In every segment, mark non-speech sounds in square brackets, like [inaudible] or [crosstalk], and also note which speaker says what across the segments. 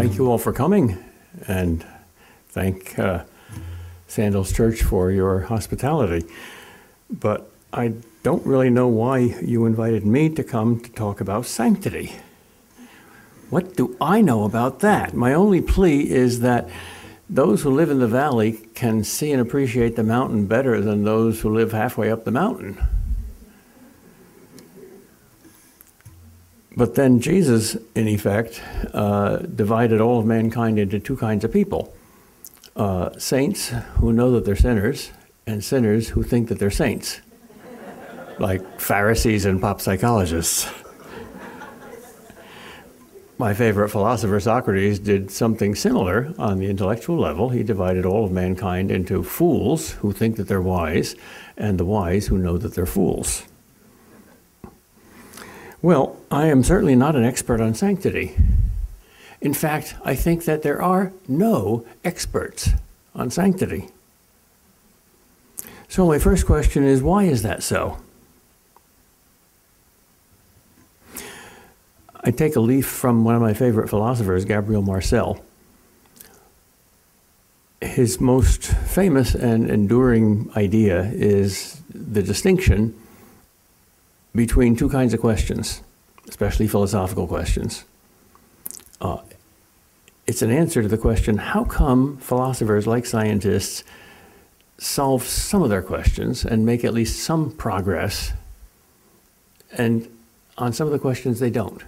Speaker 1: thank you all for coming and thank uh, Sandals Church for your hospitality. But I don't really know why you invited me to come to talk about sanctity. What do I know about that? My only plea is that those who live in the valley can see and appreciate the mountain better than those who live halfway up the mountain. But then Jesus, in effect, uh, divided all of mankind into two kinds of people uh, saints who know that they're sinners, and sinners who think that they're saints, like Pharisees and pop psychologists. My favorite philosopher, Socrates, did something similar on the intellectual level. He divided all of mankind into fools who think that they're wise, and the wise who know that they're fools. Well, I am certainly not an expert on sanctity. In fact, I think that there are no experts on sanctity. So, my first question is why is that so? I take a leaf from one of my favorite philosophers, Gabriel Marcel. His most famous and enduring idea is the distinction between two kinds of questions, especially philosophical questions. Uh, it's an answer to the question how come philosophers, like scientists, solve some of their questions and make at least some progress, and on some of the questions they don't?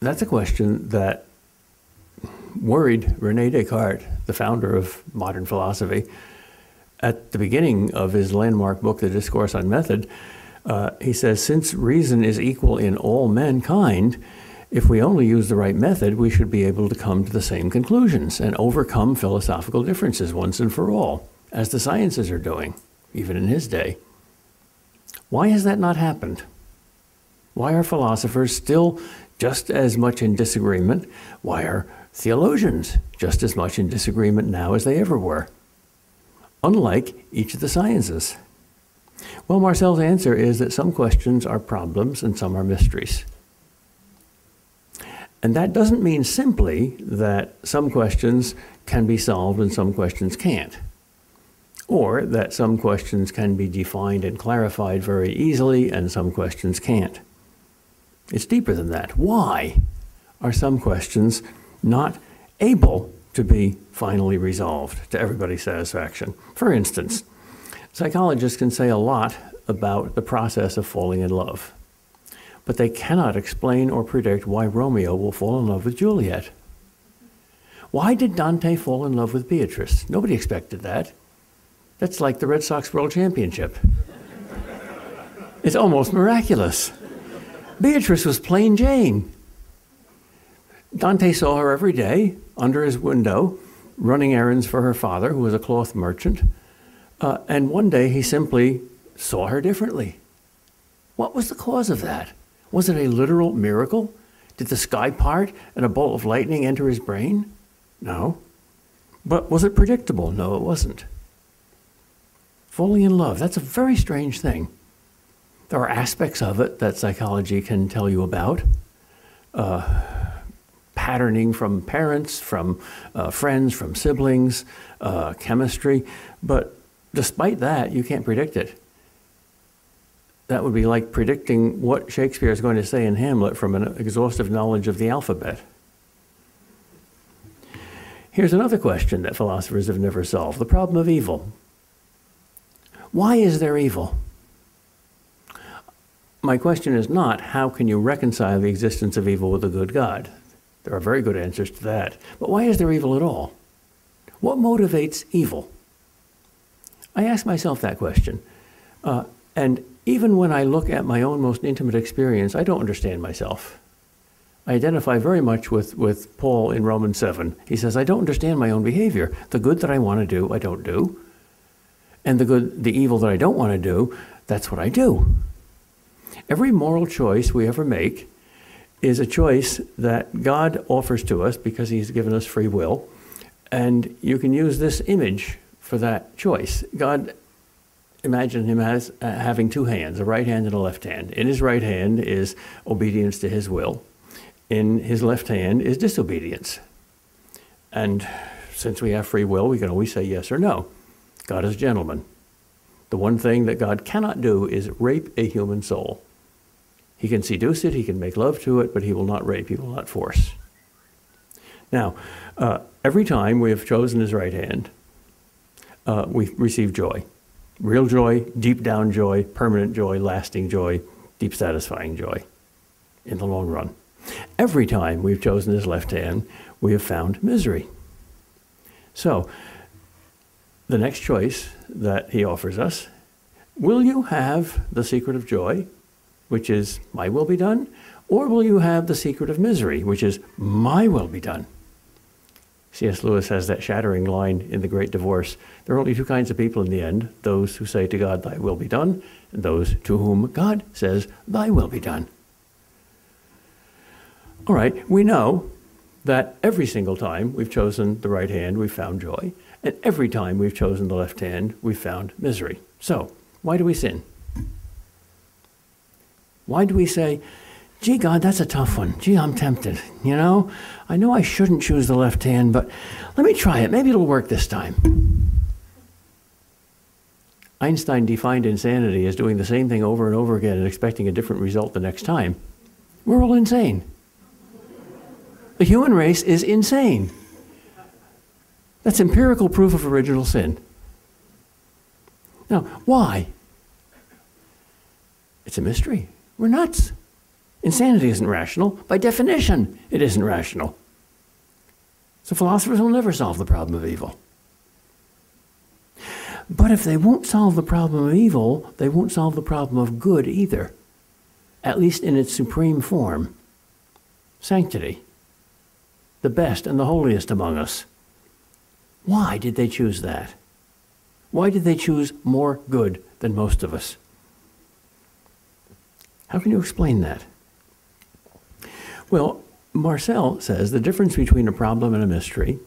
Speaker 1: That's a question that worried Rene Descartes, the founder of modern philosophy at the beginning of his landmark book, The Discourse on Method, uh, he says, Since reason is equal in all mankind, if we only use the right method, we should be able to come to the same conclusions and overcome philosophical differences once and for all, as the sciences are doing, even in his day. Why has that not happened? Why are philosophers still just as much in disagreement? Why are theologians just as much in disagreement now as they ever were? Unlike each of the sciences? Well, Marcel's answer is that some questions are problems and some are mysteries. And that doesn't mean simply that some questions can be solved and some questions can't, or that some questions can be defined and clarified very easily and some questions can't. It's deeper than that. Why are some questions not able to be finally resolved to everybody's satisfaction. For instance, psychologists can say a lot about the process of falling in love, but they cannot explain or predict why Romeo will fall in love with Juliet. Why did Dante fall in love with Beatrice? Nobody expected that. That's like the Red Sox World Championship. it's almost miraculous. Beatrice was plain Jane. Dante saw her every day under his window, running errands for her father, who was a cloth merchant. Uh, and one day he simply saw her differently. What was the cause of that? Was it a literal miracle? Did the sky part and a bolt of lightning enter his brain? No. But was it predictable? No, it wasn't. Falling in love, that's a very strange thing. There are aspects of it that psychology can tell you about. Uh, patterning from parents, from uh, friends, from siblings, uh, chemistry. But despite that, you can't predict it. That would be like predicting what Shakespeare is going to say in Hamlet from an exhaustive knowledge of the alphabet. Here's another question that philosophers have never solved the problem of evil. Why is there evil? My question is not how can you reconcile the existence of evil with a good God? There are very good answers to that. But why is there evil at all? What motivates evil? I ask myself that question. Uh, and even when I look at my own most intimate experience, I don't understand myself. I identify very much with, with Paul in Romans 7. He says, I don't understand my own behavior. The good that I want to do, I don't do. And the good, the evil that I don't want to do, that's what I do. Every moral choice we ever make is a choice that God offers to us because He's given us free will. And you can use this image for that choice. God, imagine Him as uh, having two hands, a right hand and a left hand. In His right hand is obedience to His will, in his left hand is disobedience. And since we have free will, we can always say yes or no. God is a gentleman. The one thing that God cannot do is rape a human soul. He can seduce it, he can make love to it, but he will not rape, he will not force. Now, uh, every time we have chosen his right hand, uh, we receive joy. Real joy, deep down joy, permanent joy, lasting joy, deep satisfying joy in the long run. Every time we've chosen his left hand, we have found misery. So, the next choice that he offers us will you have the secret of joy, which is my will be done, or will you have the secret of misery, which is my will be done? C.S. Lewis has that shattering line in The Great Divorce. There are only two kinds of people in the end those who say to God, Thy will be done, and those to whom God says, Thy will be done. All right, we know that every single time we've chosen the right hand, we've found joy, and every time we've chosen the left hand, we've found misery. So, why do we sin? Why do we say, gee, God, that's a tough one. Gee, I'm tempted. You know, I know I shouldn't choose the left hand, but let me try it. Maybe it'll work this time. Einstein defined insanity as doing the same thing over and over again and expecting a different result the next time. We're all insane. The human race is insane. That's empirical proof of original sin. Now, why? It's a mystery. We're nuts. Insanity isn't rational. By definition, it isn't rational. So philosophers will never solve the problem of evil. But if they won't solve the problem of evil, they won't solve the problem of good either, at least in its supreme form sanctity the best and the holiest among us. Why did they choose that? Why did they choose more good than most of us? How can you explain that? Well, Marcel says the difference between a problem and a mystery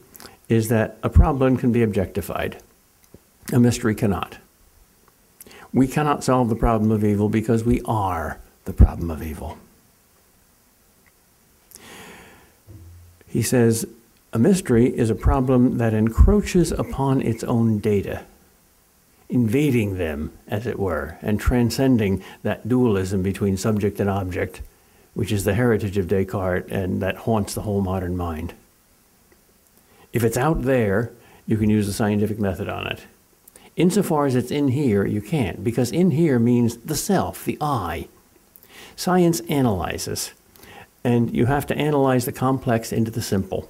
Speaker 1: is that a problem can be objectified, a mystery cannot. We cannot solve the problem of evil because we are the problem of evil. He says, a mystery is a problem that encroaches upon its own data, invading them, as it were, and transcending that dualism between subject and object, which is the heritage of Descartes and that haunts the whole modern mind. If it's out there, you can use the scientific method on it. Insofar as it's in here, you can't, because in here means the self, the I. Science analyzes. And you have to analyze the complex into the simple.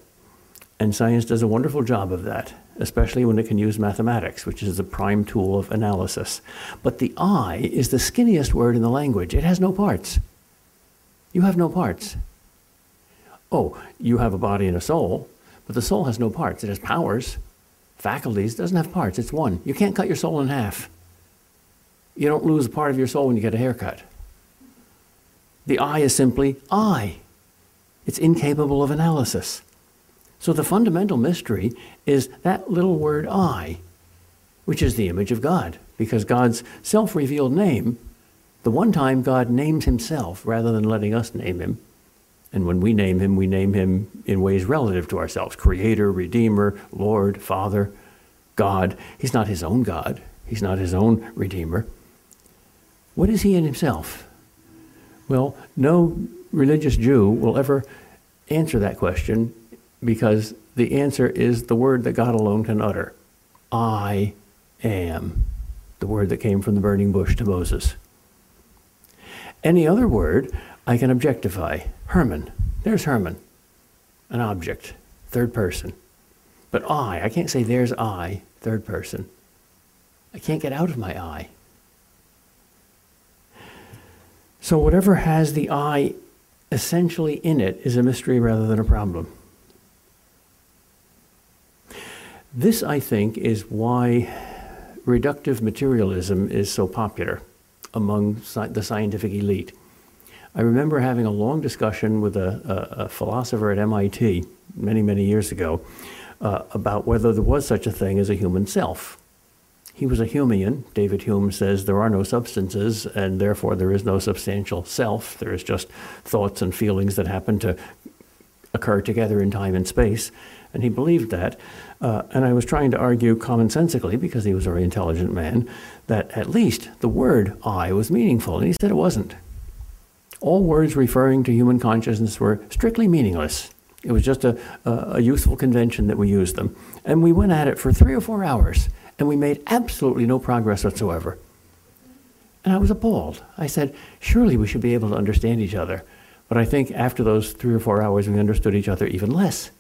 Speaker 1: And science does a wonderful job of that, especially when it can use mathematics, which is the prime tool of analysis. But the I is the skinniest word in the language. It has no parts. You have no parts. Oh, you have a body and a soul, but the soul has no parts. It has powers, faculties, doesn't have parts. It's one. You can't cut your soul in half. You don't lose a part of your soul when you get a haircut. The I is simply I. It's incapable of analysis. So the fundamental mystery is that little word I, which is the image of God, because God's self revealed name, the one time God names himself rather than letting us name him. And when we name him, we name him in ways relative to ourselves Creator, Redeemer, Lord, Father, God. He's not his own God, he's not his own Redeemer. What is he in himself? Well, no religious Jew will ever answer that question because the answer is the word that God alone can utter I am, the word that came from the burning bush to Moses. Any other word I can objectify. Herman, there's Herman, an object, third person. But I, I can't say there's I, third person. I can't get out of my I. So, whatever has the I essentially in it is a mystery rather than a problem. This, I think, is why reductive materialism is so popular among sci- the scientific elite. I remember having a long discussion with a, a, a philosopher at MIT many, many years ago uh, about whether there was such a thing as a human self. He was a Humean. David Hume says there are no substances, and therefore there is no substantial self. There is just thoughts and feelings that happen to occur together in time and space. And he believed that. Uh, and I was trying to argue commonsensically, because he was a very intelligent man, that at least the word I was meaningful. And he said it wasn't. All words referring to human consciousness were strictly meaningless. It was just a, a, a useful convention that we used them. And we went at it for three or four hours and we made absolutely no progress whatsoever. And I was appalled. I said, surely we should be able to understand each other. But I think after those three or four hours, we understood each other even less.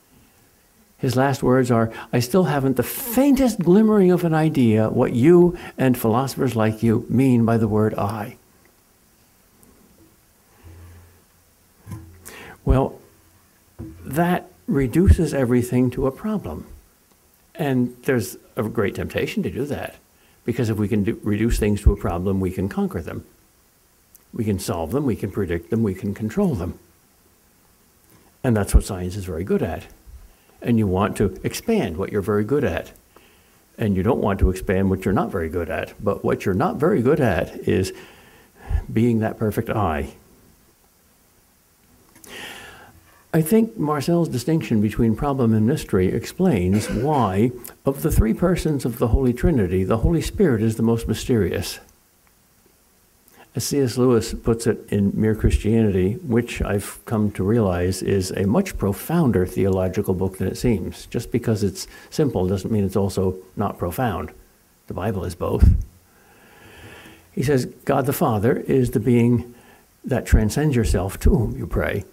Speaker 1: His last words are I still haven't the faintest glimmering of an idea what you and philosophers like you mean by the word I. Well, that reduces everything to a problem. And there's a great temptation to do that because if we can do, reduce things to a problem, we can conquer them. We can solve them, we can predict them, we can control them. And that's what science is very good at. And you want to expand what you're very good at. And you don't want to expand what you're not very good at. But what you're not very good at is being that perfect I I think Marcel's distinction between problem and mystery explains why, of the three persons of the Holy Trinity, the Holy Spirit is the most mysterious. As C.S. Lewis puts it in Mere Christianity, which I've come to realize is a much profounder theological book than it seems. Just because it's simple doesn't mean it's also not profound. The Bible is both. He says, God the Father is the being that transcends yourself to whom you pray.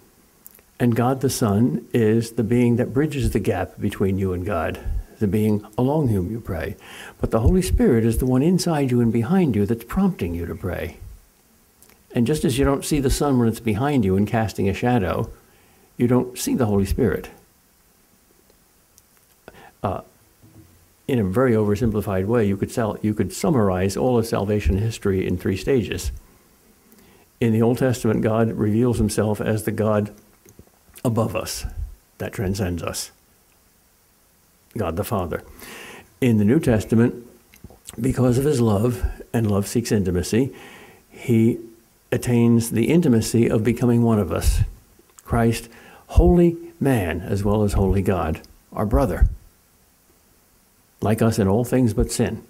Speaker 1: And God the Son is the being that bridges the gap between you and God, the being along whom you pray. But the Holy Spirit is the one inside you and behind you that's prompting you to pray. And just as you don't see the sun when it's behind you and casting a shadow, you don't see the Holy Spirit. Uh, in a very oversimplified way, you could, sell, you could summarize all of salvation history in three stages. In the Old Testament, God reveals himself as the God above us, that transcends us. God the Father. In the New Testament, because of his love, and love seeks intimacy, he attains the intimacy of becoming one of us. Christ, holy man as well as holy God, our brother, like us in all things but sin.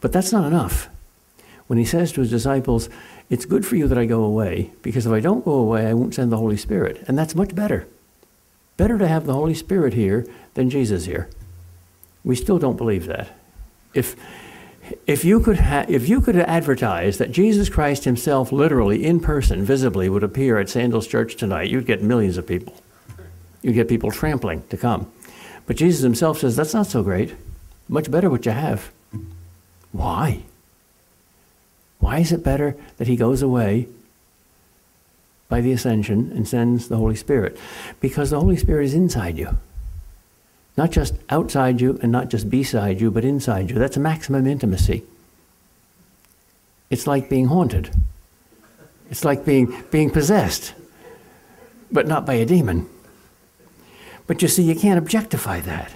Speaker 1: But that's not enough. When he says to his disciples, it's good for you that I go away, because if I don't go away, I won't send the Holy Spirit. And that's much better. Better to have the Holy Spirit here than Jesus here. We still don't believe that. If, if, you could ha- if you could advertise that Jesus Christ himself, literally in person, visibly, would appear at Sandals Church tonight, you'd get millions of people. You'd get people trampling to come. But Jesus himself says, that's not so great. Much better what you have. Why? Why is it better that he goes away by the ascension and sends the Holy Spirit? Because the Holy Spirit is inside you. Not just outside you and not just beside you, but inside you. That's maximum intimacy. It's like being haunted. It's like being, being possessed, but not by a demon. But you see, you can't objectify that.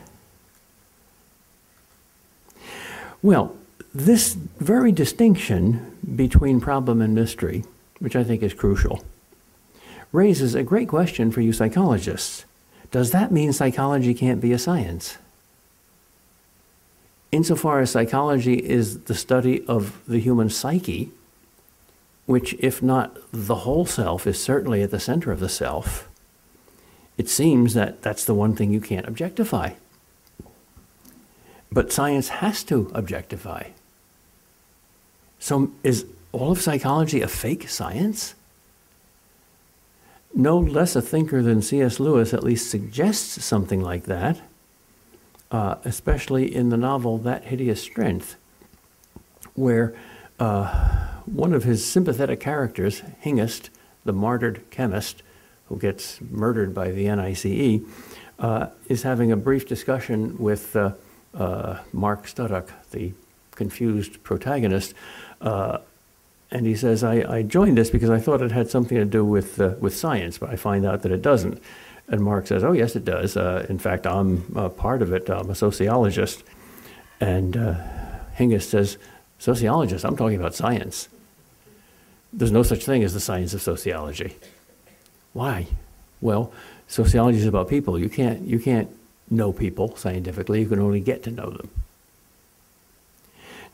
Speaker 1: Well, this very distinction between problem and mystery, which I think is crucial, raises a great question for you psychologists. Does that mean psychology can't be a science? Insofar as psychology is the study of the human psyche, which, if not the whole self, is certainly at the center of the self, it seems that that's the one thing you can't objectify. But science has to objectify. So is all of psychology a fake science? No less a thinker than C.S. Lewis at least suggests something like that, uh, especially in the novel That Hideous Strength, where uh, one of his sympathetic characters, Hingest, the martyred chemist who gets murdered by the NICE, uh, is having a brief discussion with uh, uh, Mark Studdock, the confused protagonist, uh, and he says, I, I, joined this because I thought it had something to do with, uh, with science, but I find out that it doesn't. And Mark says, Oh, yes, it does. Uh, in fact, I'm part of it. I'm a sociologist. And uh, Hingest says, sociologist, I'm talking about science. There's no such thing as the science of sociology. Why? Well, sociology is about people. You can't, you can't know people scientifically, you can only get to know them.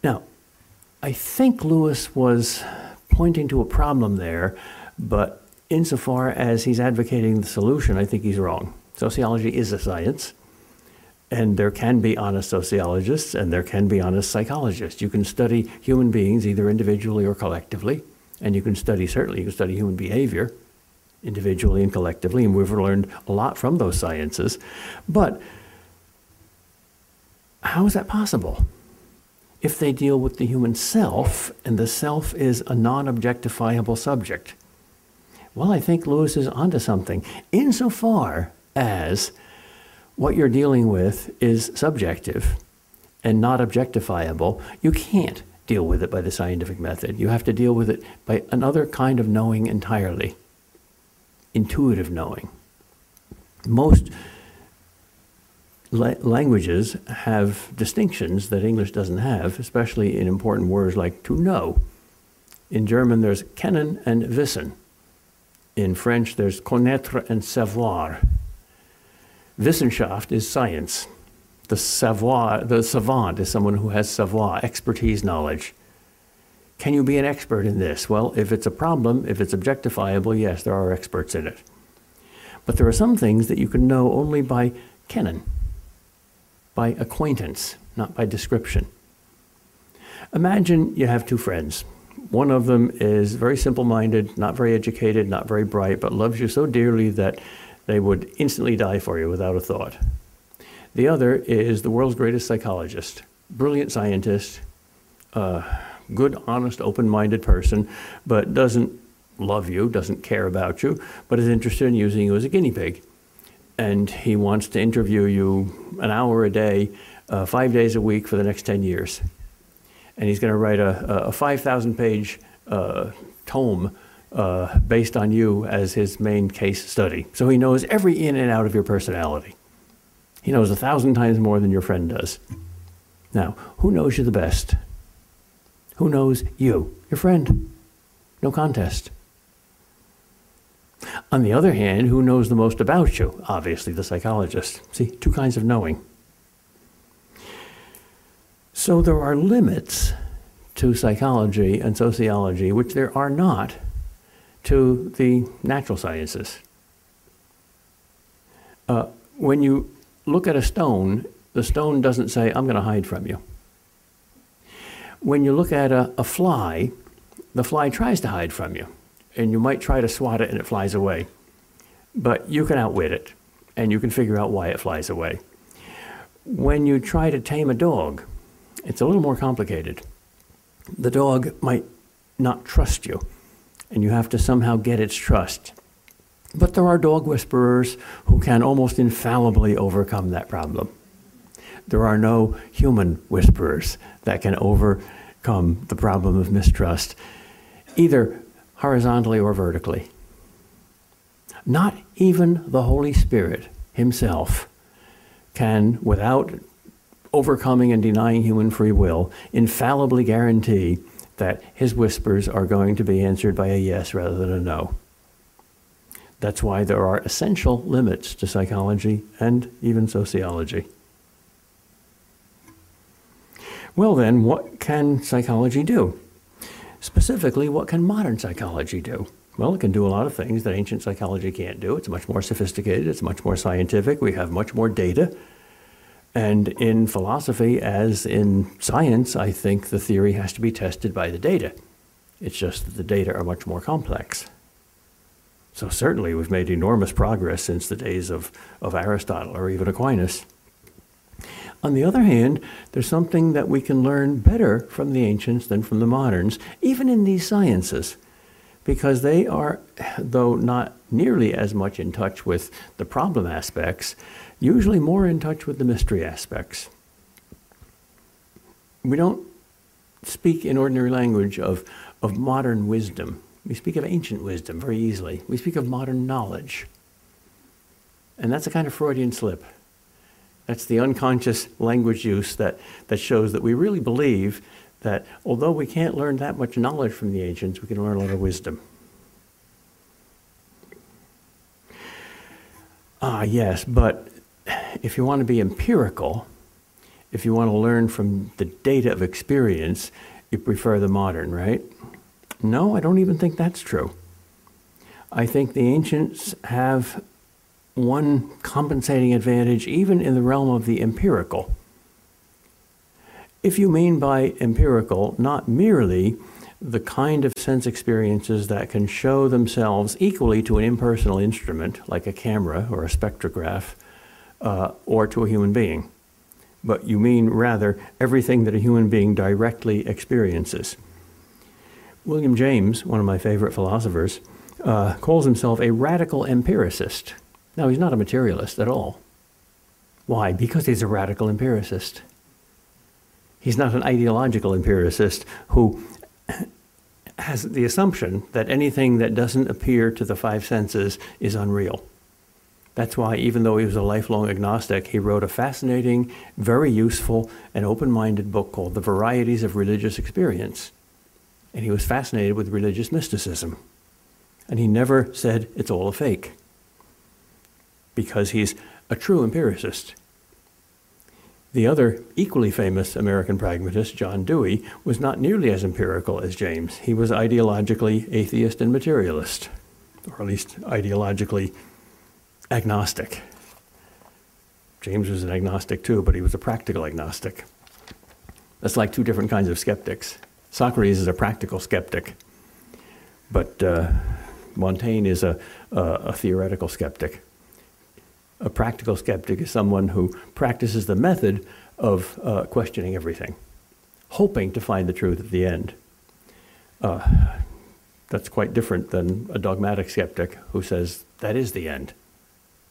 Speaker 1: Now, I think Lewis was pointing to a problem there, but insofar as he's advocating the solution, I think he's wrong. Sociology is a science, and there can be honest sociologists and there can be honest psychologists. You can study human beings either individually or collectively, and you can study, certainly, you can study human behavior individually and collectively, and we've learned a lot from those sciences. But how is that possible? If they deal with the human self, and the self is a non objectifiable subject. Well, I think Lewis is onto something, insofar as what you're dealing with is subjective and not objectifiable. You can't deal with it by the scientific method. You have to deal with it by another kind of knowing entirely intuitive knowing. Most la- languages have distinctions that English doesn't have, especially in important words like to know. In German, there's kennen and wissen. In French, there's connaître and savoir. Wissenschaft is science. The savoir, the savant is someone who has savoir, expertise, knowledge. Can you be an expert in this? Well, if it's a problem, if it's objectifiable, yes, there are experts in it. But there are some things that you can know only by kennen, by acquaintance, not by description. Imagine you have two friends. One of them is very simple minded, not very educated, not very bright, but loves you so dearly that they would instantly die for you without a thought. The other is the world's greatest psychologist, brilliant scientist, uh, good, honest, open minded person, but doesn't love you, doesn't care about you, but is interested in using you as a guinea pig. And he wants to interview you an hour a day, uh, five days a week for the next 10 years. And he's going to write a, a 5,000 page uh, tome uh, based on you as his main case study. So he knows every in and out of your personality. He knows a thousand times more than your friend does. Now, who knows you the best? Who knows you? Your friend. No contest. On the other hand, who knows the most about you? Obviously, the psychologist. See, two kinds of knowing. So there are limits to psychology and sociology, which there are not to the natural sciences. Uh, when you look at a stone, the stone doesn't say, I'm going to hide from you when you look at a, a fly, the fly tries to hide from you, and you might try to swat it and it flies away. But you can outwit it, and you can figure out why it flies away. When you try to tame a dog, it's a little more complicated. The dog might not trust you, and you have to somehow get its trust. But there are dog whisperers who can almost infallibly overcome that problem. There are no human whisperers that can overcome the problem of mistrust, either horizontally or vertically. Not even the Holy Spirit Himself can, without overcoming and denying human free will, infallibly guarantee that His whispers are going to be answered by a yes rather than a no. That's why there are essential limits to psychology and even sociology. Well, then, what can psychology do? Specifically, what can modern psychology do? Well, it can do a lot of things that ancient psychology can't do. It's much more sophisticated, it's much more scientific, we have much more data. And in philosophy, as in science, I think the theory has to be tested by the data. It's just that the data are much more complex. So, certainly, we've made enormous progress since the days of, of Aristotle or even Aquinas. On the other hand, there's something that we can learn better from the ancients than from the moderns, even in these sciences, because they are, though not nearly as much in touch with the problem aspects, usually more in touch with the mystery aspects. We don't speak in ordinary language of, of modern wisdom. We speak of ancient wisdom very easily. We speak of modern knowledge. And that's a kind of Freudian slip. That's the unconscious language use that, that shows that we really believe that although we can't learn that much knowledge from the ancients, we can learn a lot of wisdom. Ah, yes, but if you want to be empirical, if you want to learn from the data of experience, you prefer the modern, right? No, I don't even think that's true. I think the ancients have one compensating advantage even in the realm of the empirical. If you mean by empirical not merely the kind of sense experiences that can show themselves equally to an impersonal instrument like a camera or a spectrograph uh, or to a human being, but you mean rather everything that a human being directly experiences. William James, one of my favorite philosophers, uh, calls himself a radical empiricist. Now, he's not a materialist at all. Why? Because he's a radical empiricist. He's not an ideological empiricist who [clears throat] has the assumption that anything that doesn't appear to the five senses is unreal. That's why, even though he was a lifelong agnostic, he wrote a fascinating, very useful, and open minded book called The Varieties of Religious Experience. And he was fascinated with religious mysticism. And he never said it's all a fake because he's a true empiricist. The other equally famous American pragmatist, John Dewey, was not nearly as empirical as James. He was ideologically atheist and materialist, or at least ideologically agnostic. James was an agnostic too, but he was a practical agnostic. That's like two different kinds of skeptics. Socrates is a practical skeptic, but uh, Montaigne is a, a, a theoretical skeptic. A practical skeptic is someone who practices the method of uh, questioning everything, hoping to find the truth at the end. Uh, that's quite different than a dogmatic skeptic who says that is the end.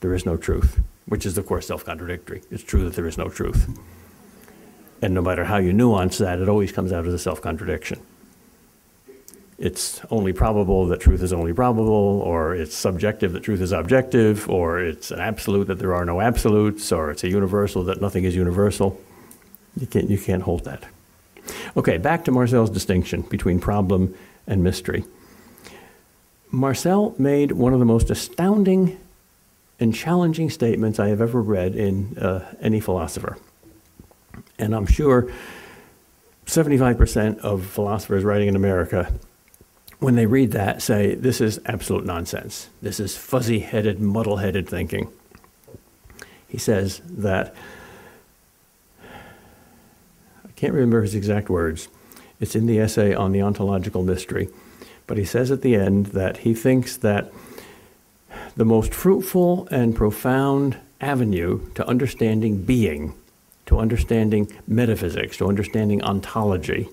Speaker 1: There is no truth, which is, of course, self contradictory. It's true that there is no truth. And no matter how you nuance that, it always comes out as a self contradiction it's only probable that truth is only probable, or it's subjective that truth is objective, or it's an absolute that there are no absolutes, or it's a universal that nothing is universal. You can't, you can't hold that. Okay, back to Marcel's distinction between problem and mystery. Marcel made one of the most astounding and challenging statements I have ever read in uh, any philosopher. And I'm sure 75% of philosophers writing in America when they read that, say, this is absolute nonsense. This is fuzzy headed, muddle headed thinking. He says that, I can't remember his exact words, it's in the essay on the ontological mystery, but he says at the end that he thinks that the most fruitful and profound avenue to understanding being, to understanding metaphysics, to understanding ontology,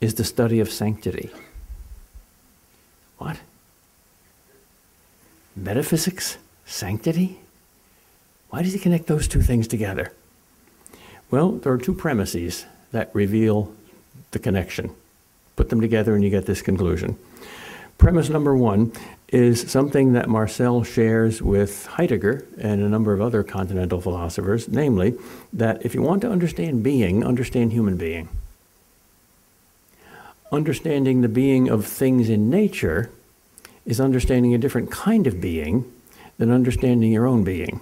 Speaker 1: is the study of sanctity. What? Metaphysics? Sanctity? Why does he connect those two things together? Well, there are two premises that reveal the connection. Put them together and you get this conclusion. Premise number one is something that Marcel shares with Heidegger and a number of other continental philosophers, namely, that if you want to understand being, understand human being understanding the being of things in nature is understanding a different kind of being than understanding your own being.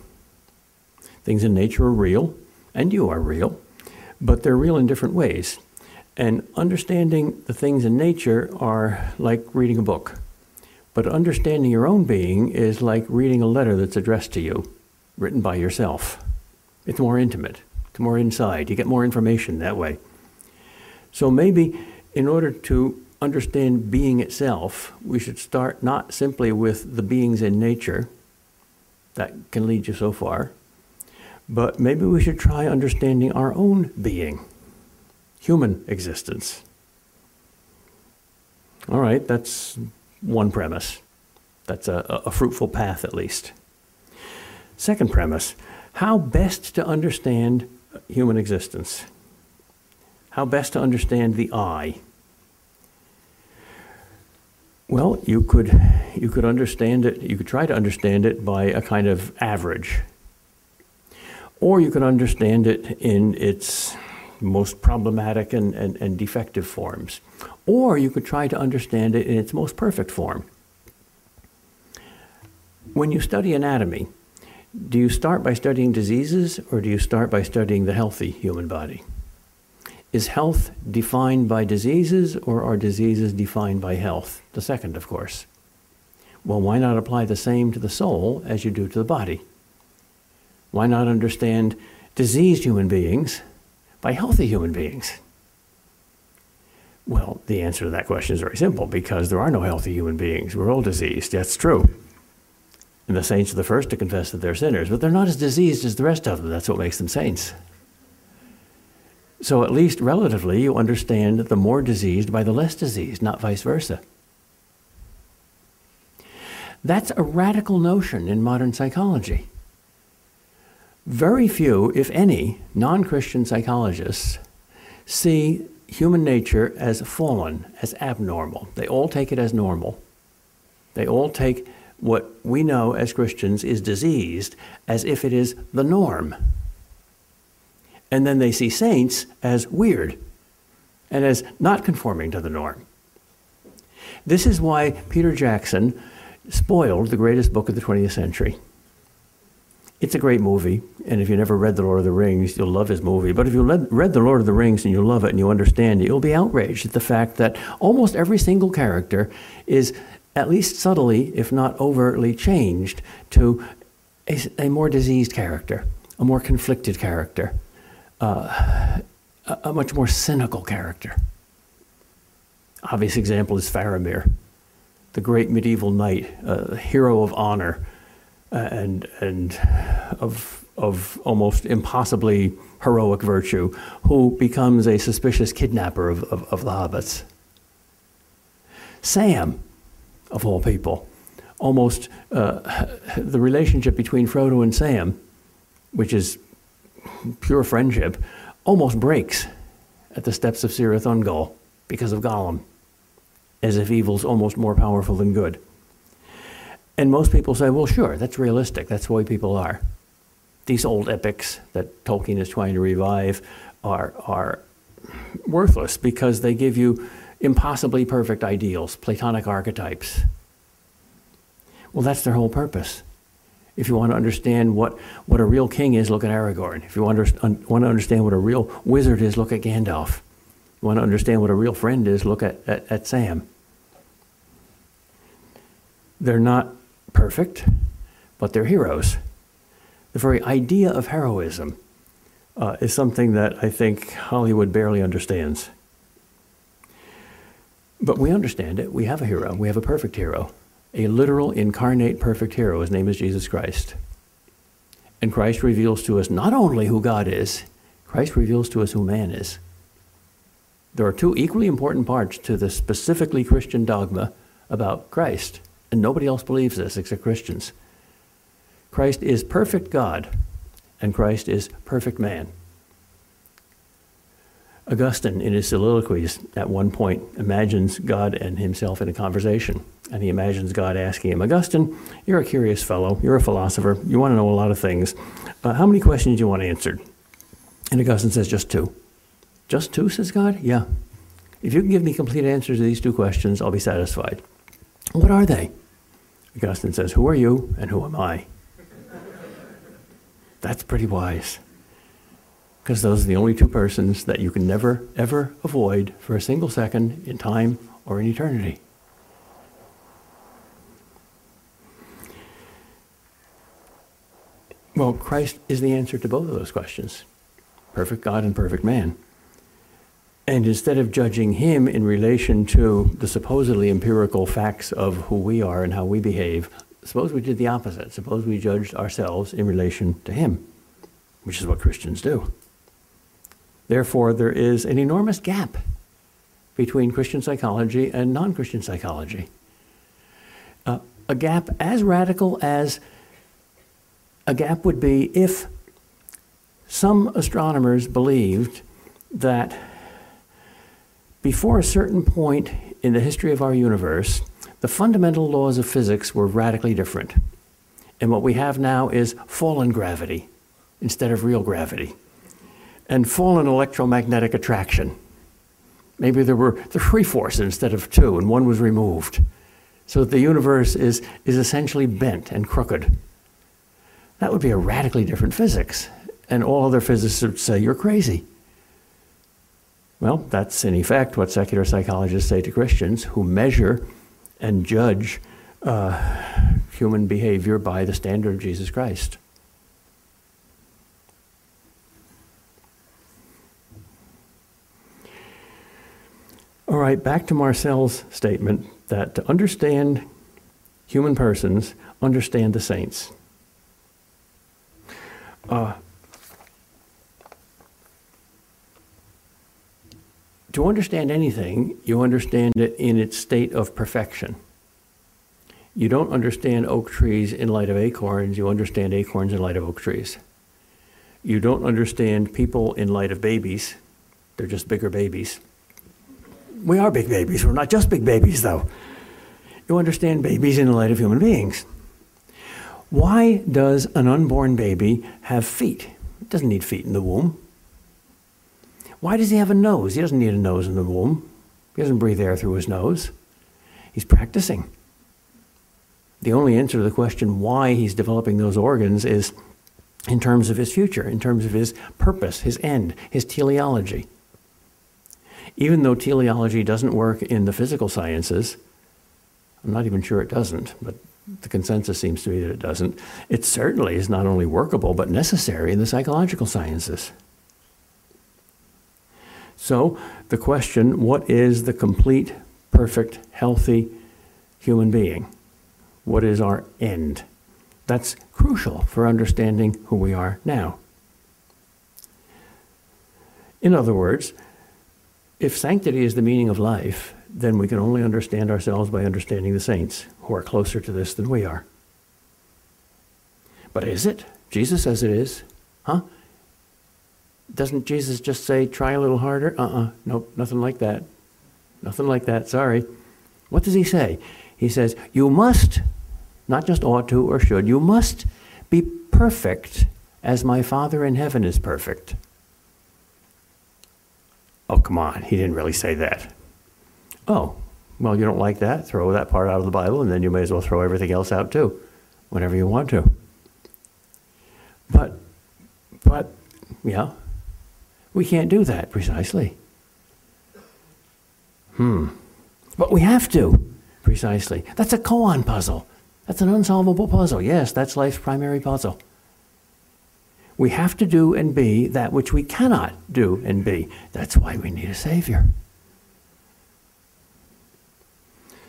Speaker 1: Things in nature are real, and you are real, but they're real in different ways. And understanding the things in nature are like reading a book. But understanding your own being is like reading a letter that's addressed to you, written by yourself. It's more intimate, it's more inside. You get more information that way. So maybe in order to understand being itself, we should start not simply with the beings in nature, that can lead you so far, but maybe we should try understanding our own being, human existence. All right, that's one premise. That's a, a fruitful path, at least. Second premise how best to understand human existence? How best to understand the I? Well, you could you could understand it. You could try to understand it by a kind of average. Or you could understand it in its most problematic and, and, and defective forms. Or you could try to understand it in its most perfect form. When you study anatomy, do you start by studying diseases or do you start by studying the healthy human body? Is health defined by diseases or are diseases defined by health? The second, of course. Well, why not apply the same to the soul as you do to the body? Why not understand diseased human beings by healthy human beings? Well, the answer to that question is very simple because there are no healthy human beings. We're all diseased. That's true. And the saints are the first to confess that they're sinners, but they're not as diseased as the rest of them. That's what makes them saints. So, at least relatively, you understand the more diseased by the less diseased, not vice versa. That's a radical notion in modern psychology. Very few, if any, non Christian psychologists see human nature as fallen, as abnormal. They all take it as normal. They all take what we know as Christians is diseased as if it is the norm. And then they see saints as weird and as not conforming to the norm. This is why Peter Jackson spoiled the greatest book of the 20th century. It's a great movie, and if you never read The Lord of the Rings, you'll love his movie. But if you read The Lord of the Rings and you love it and you understand it, you'll be outraged at the fact that almost every single character is at least subtly, if not overtly, changed to a, a more diseased character, a more conflicted character, uh, a, much more cynical character. Obvious example is Faramir, the great medieval knight, a uh, hero of honor, uh, and and of of almost impossibly heroic virtue, who becomes a suspicious kidnapper of, of, of the hobbits. Sam, of all people. Almost uh, the relationship between Frodo and Sam, which is pure friendship, almost breaks at the steps of Cirith Ungol because of Gollum, as if evil's almost more powerful than good. And most people say, well, sure, that's realistic. That's the way people are. These old epics that Tolkien is trying to revive are, are worthless because they give you impossibly perfect ideals, Platonic archetypes. Well, that's their whole purpose. If you want to understand what, what a real king is, look at Aragorn. If you want to, want to understand what a real wizard is, look at Gandalf. If You want to understand what a real friend is, look at, at, at Sam. They're not perfect, but they're heroes. The very idea of heroism uh, is something that I think Hollywood barely understands. But we understand it. We have a hero. We have a perfect hero, a literal, incarnate, perfect hero. His name is Jesus Christ. And Christ reveals to us not only who God is, Christ reveals to us who man is. There are two equally important parts to the specifically Christian dogma about Christ, and nobody else believes this except Christians. Christ is perfect God, and Christ is perfect man. Augustine, in his soliloquies, at one point imagines God and himself in a conversation. And he imagines God asking him, Augustine, you're a curious fellow. You're a philosopher. You want to know a lot of things. Uh, how many questions do you want answered? And Augustine says, Just two. Just two, says God? Yeah. If you can give me complete answers to these two questions, I'll be satisfied. What are they? Augustine says, Who are you and who am I? [laughs] That's pretty wise because those are the only two persons that you can never, ever avoid for a single second in time or in eternity. Well, Christ is the answer to both of those questions perfect God and perfect man. And instead of judging him in relation to the supposedly empirical facts of who we are and how we behave, suppose we did the opposite. Suppose we judged ourselves in relation to him, which is what Christians do. Therefore, there is an enormous gap between Christian psychology and non Christian psychology. Uh, a gap as radical as a gap would be if some astronomers believed that before a certain point in the history of our universe, the fundamental laws of physics were radically different. And what we have now is fallen gravity, instead of real gravity, and fallen electromagnetic attraction. Maybe there were three forces instead of two, and one was removed. So that the universe is, is essentially bent and crooked. That would be a radically different physics. And all other physicists would say, You're crazy. Well, that's in effect what secular psychologists say to Christians who measure and judge uh, human behavior by the standard of Jesus Christ. All right, back to Marcel's statement that to understand human persons, understand the saints. Uh, to understand anything, you understand it in its state of perfection. You don't understand oak trees in light of acorns, you understand acorns in light of oak trees. You don't understand people in light of babies, they're just bigger babies. We are big babies, we're not just big babies though. You understand babies in the light of human beings. Why does an unborn baby have feet? It doesn't need feet in the womb. Why does he have a nose? He doesn't need a nose in the womb. He doesn't breathe air through his nose. He's practicing. The only answer to the question why he's developing those organs is in terms of his future, in terms of his purpose, his end, his teleology. Even though teleology doesn't work in the physical sciences, I'm not even sure it doesn't, but the consensus seems to be that it doesn't. It certainly is not only workable, but necessary in the psychological sciences. So, the question what is the complete, perfect, healthy human being? What is our end? That's crucial for understanding who we are now. In other words, if sanctity is the meaning of life, then we can only understand ourselves by understanding the saints who are closer to this than we are. But is it? Jesus says it is. Huh? Doesn't Jesus just say, try a little harder? Uh uh-uh. uh Nope, nothing like that. Nothing like that. Sorry. What does he say? He says, you must, not just ought to or should, you must be perfect as my Father in heaven is perfect. Oh, come on. He didn't really say that. Oh, well, you don't like that? Throw that part out of the Bible, and then you may as well throw everything else out too, whenever you want to. But, but, yeah, we can't do that precisely. Hmm. But we have to, precisely. That's a koan puzzle. That's an unsolvable puzzle. Yes, that's life's primary puzzle. We have to do and be that which we cannot do and be. That's why we need a Savior.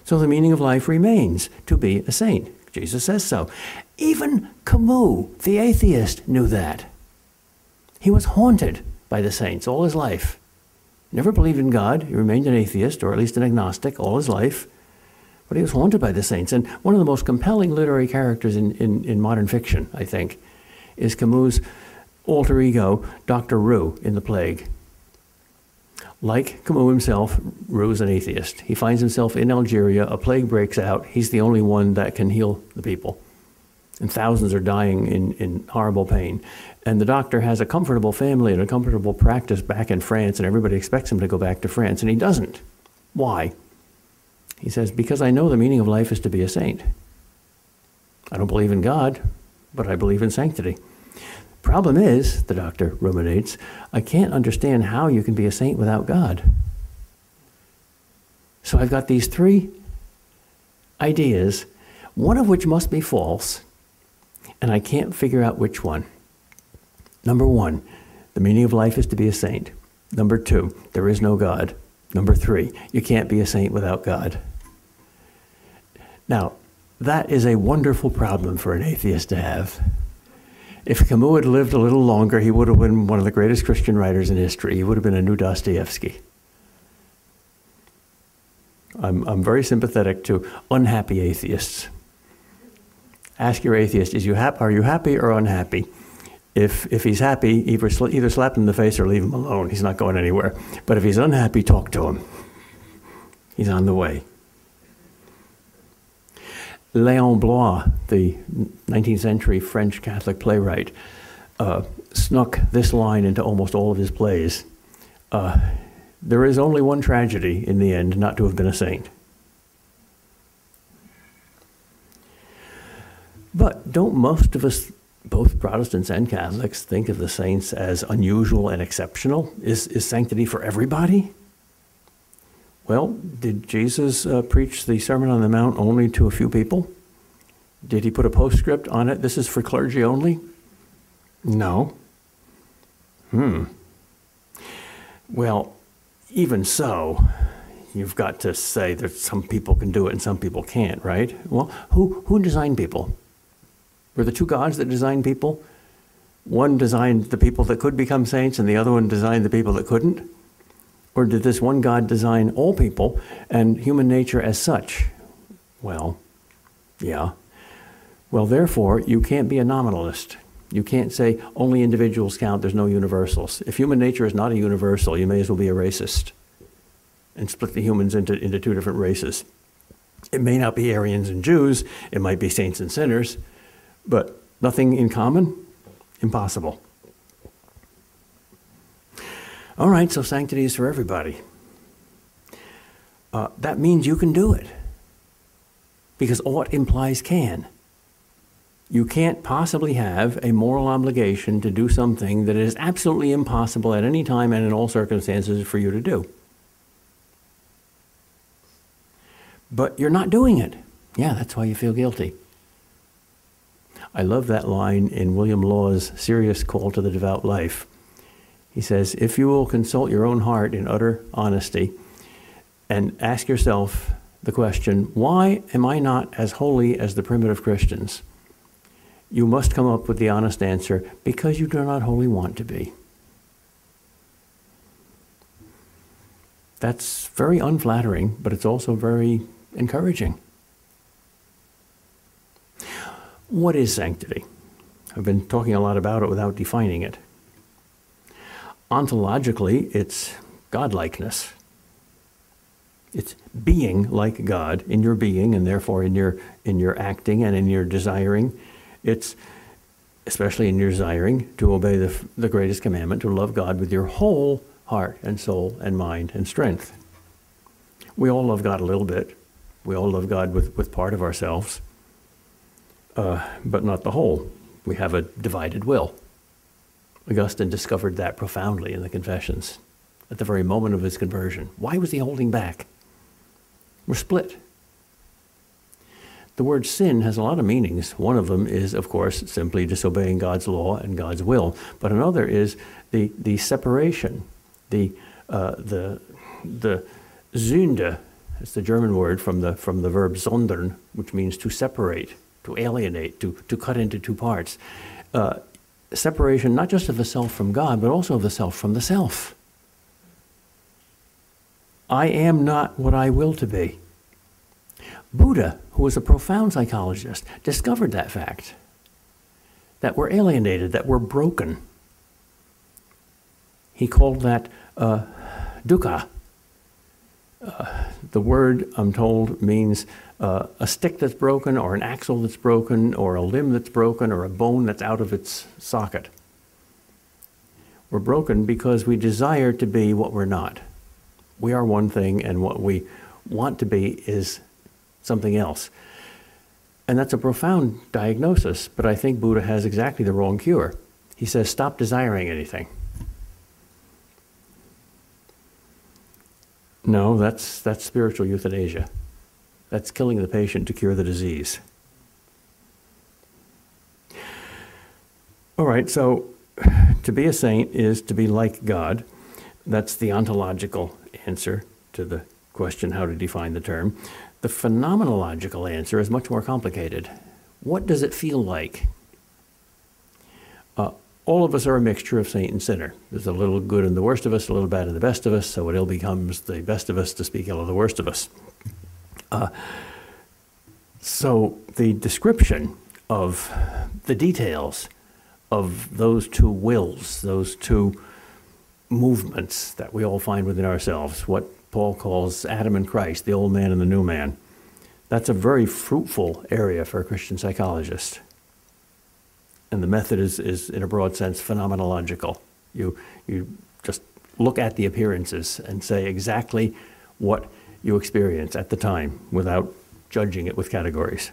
Speaker 1: So the meaning of life remains to be a saint. Jesus says so. Even Camus, the atheist, knew that. He was haunted by the saints all his life. Never believed in God. He remained an atheist, or at least an agnostic, all his life. But he was haunted by the saints. And one of the most compelling literary characters in, in, in modern fiction, I think, is Camus' alter ego, Dr. Rieux, in The Plague. Like Camus himself, Rieux is an atheist. He finds himself in Algeria, a plague breaks out. He's the only one that can heal the people. And thousands are dying in, in horrible pain. And the doctor has a comfortable family and a comfortable practice back in France, and everybody expects him to go back to France, and he doesn't. Why? He says, Because I know the meaning of life is to be a saint. I don't believe in God, but I believe in sanctity. Problem is, the doctor ruminates, I can't understand how you can be a saint without God. So I've got these three ideas, one of which must be false, and I can't figure out which one. Number one, the meaning of life is to be a saint. Number two, there is no God. Number three, you can't be a saint without God. Now, that is a wonderful problem for an atheist to have. If Camus had lived a little longer, he would have been one of the greatest Christian writers in history. He would have been a new Dostoevsky. I'm, I'm very sympathetic to unhappy atheists. Ask your atheist, is you hap- are you happy or unhappy? If, if he's happy, either, sl- either slap him in the face or leave him alone. He's not going anywhere. But if he's unhappy, talk to him. He's on the way. Léon Bloy, the 19th century French Catholic playwright, uh, snuck this line into almost all of his plays. Uh, there is only one tragedy in the end not to have been a saint. But don't most of us, both Protestants and Catholics, think of the saints as unusual and exceptional? Is, is sanctity for everybody? Well, did Jesus uh, preach the Sermon on the Mount only to a few people? Did he put a postscript on it? This is for clergy only? No. Hmm. Well, even so, you've got to say that some people can do it and some people can't, right? Well, who, who designed people? Were the two gods that designed people? One designed the people that could become saints and the other one designed the people that couldn't? Or did this one God design all people and human nature as such? Well, yeah. Well, therefore, you can't be a nominalist. You can't say only individuals count, there's no universals. If human nature is not a universal, you may as well be a racist and split the humans into, into two different races. It may not be Aryans and Jews, it might be saints and sinners, but nothing in common? Impossible. All right, so sanctity is for everybody. Uh, that means you can do it. Because ought implies can. You can't possibly have a moral obligation to do something that is absolutely impossible at any time and in all circumstances for you to do. But you're not doing it. Yeah, that's why you feel guilty. I love that line in William Law's Serious Call to the Devout Life. He says, If you will consult your own heart in utter honesty and ask yourself the question, Why am I not as holy as the primitive Christians? you must come up with the honest answer because you do not wholly want to be. That's very unflattering, but it's also very encouraging. What is sanctity? I've been talking a lot about it without defining it. Ontologically, it's godlikeness. It's being like God in your being and therefore in your in your acting and in your desiring it's especially in your desiring to obey the, the greatest commandment, to love God with your whole heart and soul and mind and strength. We all love God a little bit. We all love God with, with part of ourselves, uh, but not the whole. We have a divided will. Augustine discovered that profoundly in the Confessions at the very moment of his conversion. Why was he holding back? We're split. The word sin has a lot of meanings. One of them is, of course, simply disobeying God's law and God's will. But another is the, the separation, the, uh, the, the Sünde, it's the German word from the, from the verb sondern, which means to separate, to alienate, to, to cut into two parts. Uh, separation not just of the self from God, but also of the self from the self. I am not what I will to be. Buddha, who was a profound psychologist, discovered that fact that we're alienated, that we're broken. He called that uh, dukkha. Uh, the word, I'm told, means uh, a stick that's broken, or an axle that's broken, or a limb that's broken, or a bone that's out of its socket. We're broken because we desire to be what we're not. We are one thing, and what we want to be is something else. And that's a profound diagnosis, but I think Buddha has exactly the wrong cure. He says, stop desiring anything. No, that's, that's spiritual euthanasia. That's killing the patient to cure the disease. All right, so to be a saint is to be like God. That's the ontological answer to the question how to define the term. The phenomenological answer is much more complicated. What does it feel like? Uh, all of us are a mixture of saint and sinner. There's a little good in the worst of us, a little bad in the best of us, so it ill becomes the best of us to speak ill of the worst of us. Uh, so the description of the details of those two wills, those two movements that we all find within ourselves, what Paul calls Adam and Christ, the old man and the new man. That's a very fruitful area for a Christian psychologist. And the method is, is in a broad sense, phenomenological. You, you just look at the appearances and say exactly what you experience at the time without judging it with categories.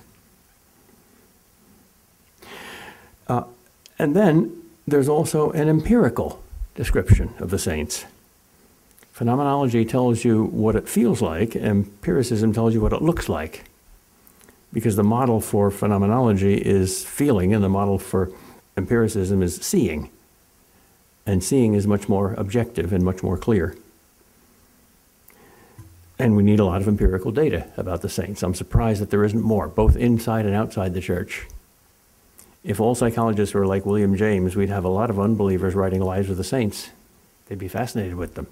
Speaker 1: Uh, and then there's also an empirical description of the saints. Phenomenology tells you what it feels like, empiricism tells you what it looks like. Because the model for phenomenology is feeling, and the model for empiricism is seeing. And seeing is much more objective and much more clear. And we need a lot of empirical data about the saints. I'm surprised that there isn't more, both inside and outside the church. If all psychologists were like William James, we'd have a lot of unbelievers writing lives of the saints. They'd be fascinated with them.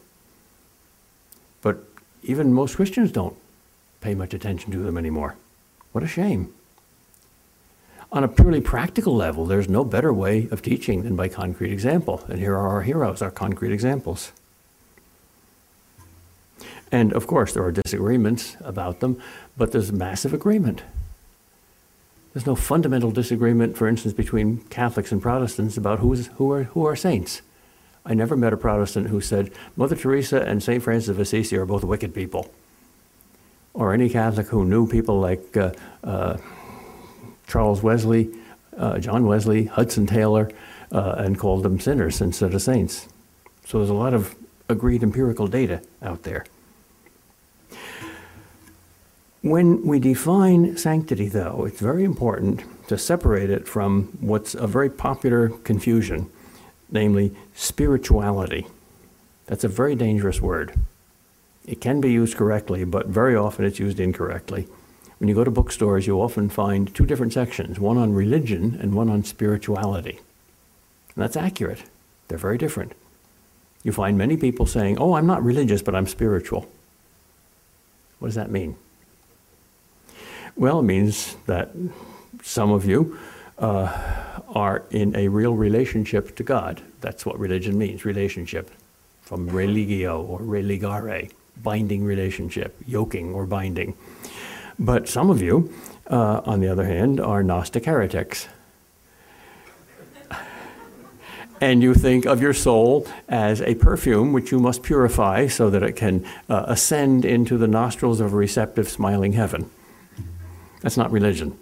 Speaker 1: But even most Christians don't pay much attention to them anymore. What a shame. On a purely practical level, there's no better way of teaching than by concrete example. And here are our heroes, our concrete examples. And of course, there are disagreements about them, but there's massive agreement. There's no fundamental disagreement, for instance, between Catholics and Protestants about who, is, who, are, who are saints. I never met a Protestant who said Mother Teresa and St. Francis of Assisi are both wicked people. Or any Catholic who knew people like uh, uh, Charles Wesley, uh, John Wesley, Hudson Taylor, uh, and called them sinners instead of saints. So there's a lot of agreed empirical data out there. When we define sanctity, though, it's very important to separate it from what's a very popular confusion, namely spirituality. That's a very dangerous word. It can be used correctly, but very often it's used incorrectly. When you go to bookstores, you often find two different sections one on religion and one on spirituality. And that's accurate. They're very different. You find many people saying, Oh, I'm not religious, but I'm spiritual. What does that mean? Well, it means that some of you uh, are in a real relationship to God. That's what religion means relationship, from religio or religare, binding relationship, yoking or binding. But some of you, uh, on the other hand, are Gnostic heretics. [laughs] and you think of your soul as a perfume which you must purify so that it can uh, ascend into the nostrils of a receptive, smiling heaven. That's not religion.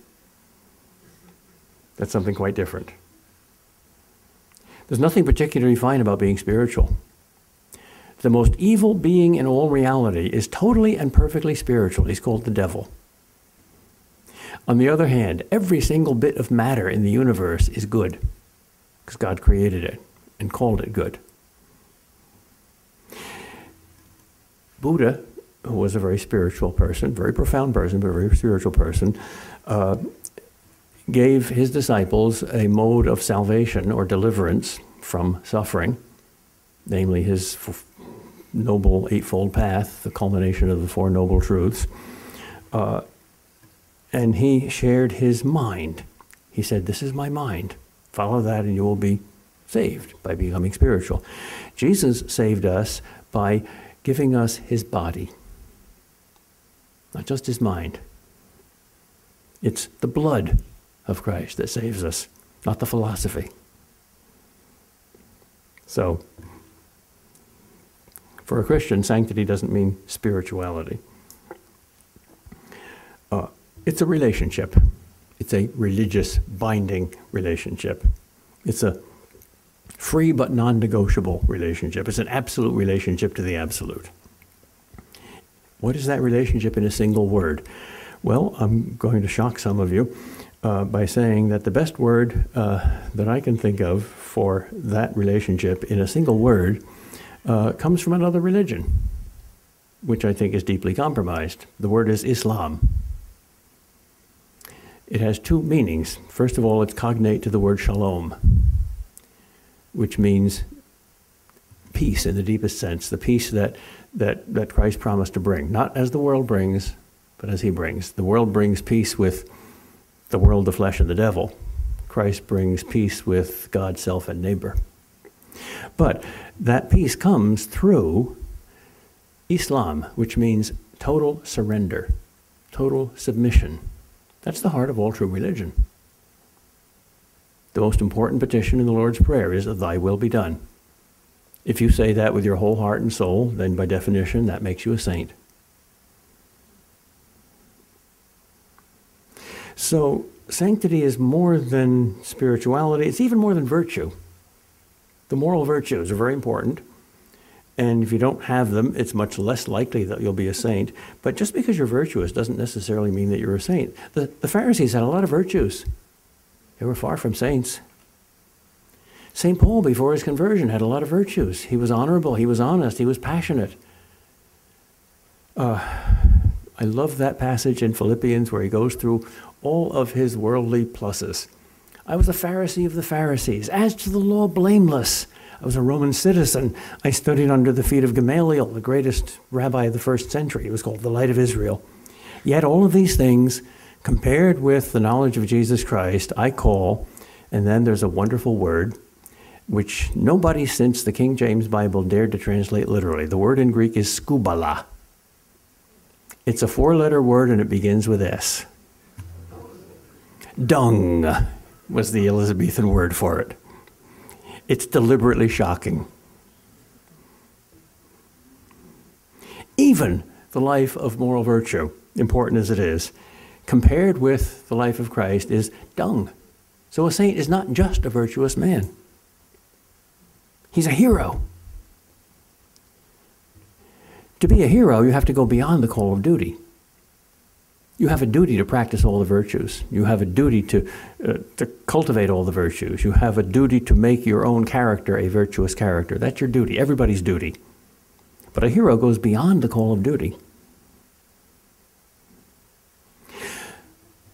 Speaker 1: That's something quite different. There's nothing particularly fine about being spiritual. The most evil being in all reality is totally and perfectly spiritual. He's called the devil. On the other hand, every single bit of matter in the universe is good because God created it and called it good. Buddha who was a very spiritual person, very profound person, but a very spiritual person, uh, gave his disciples a mode of salvation or deliverance from suffering, namely his noble eightfold path, the culmination of the Four Noble Truths. Uh, and he shared his mind. He said, This is my mind. Follow that, and you will be saved by becoming spiritual. Jesus saved us by giving us his body not just his mind. It's the blood of Christ that saves us, not the philosophy. So, for a Christian, sanctity doesn't mean spirituality. Uh, it's a relationship. It's a religious, binding relationship. It's a free but non negotiable relationship. It's an absolute relationship to the absolute. What is that relationship in a single word? Well, I'm going to shock some of you uh, by saying that the best word uh, that I can think of for that relationship in a single word uh, comes from another religion, which I think is deeply compromised. The word is Islam. It has two meanings. First of all, it's cognate to the word shalom, which means peace in the deepest sense, the peace that that, that Christ promised to bring, not as the world brings, but as he brings. The world brings peace with the world, the flesh, and the devil. Christ brings peace with God, self, and neighbor. But that peace comes through Islam, which means total surrender, total submission. That's the heart of all true religion. The most important petition in the Lord's Prayer is, that Thy will be done. If you say that with your whole heart and soul, then by definition, that makes you a saint. So, sanctity is more than spirituality, it's even more than virtue. The moral virtues are very important. And if you don't have them, it's much less likely that you'll be a saint. But just because you're virtuous doesn't necessarily mean that you're a saint. The, the Pharisees had a lot of virtues, they were far from saints. St. Paul, before his conversion, had a lot of virtues. He was honorable, he was honest, he was passionate. Uh, I love that passage in Philippians where he goes through all of his worldly pluses. I was a Pharisee of the Pharisees, as to the law, blameless. I was a Roman citizen. I studied under the feet of Gamaliel, the greatest rabbi of the first century. He was called the Light of Israel. Yet all of these things, compared with the knowledge of Jesus Christ, I call, and then there's a wonderful word, which nobody since the King James Bible dared to translate literally. The word in Greek is skubala. It's a four letter word and it begins with S. Dung was the Elizabethan word for it. It's deliberately shocking. Even the life of moral virtue, important as it is, compared with the life of Christ, is dung. So a saint is not just a virtuous man. He's a hero. To be a hero, you have to go beyond the call of duty. You have a duty to practice all the virtues. You have a duty to, uh, to cultivate all the virtues. You have a duty to make your own character a virtuous character. That's your duty, everybody's duty. But a hero goes beyond the call of duty.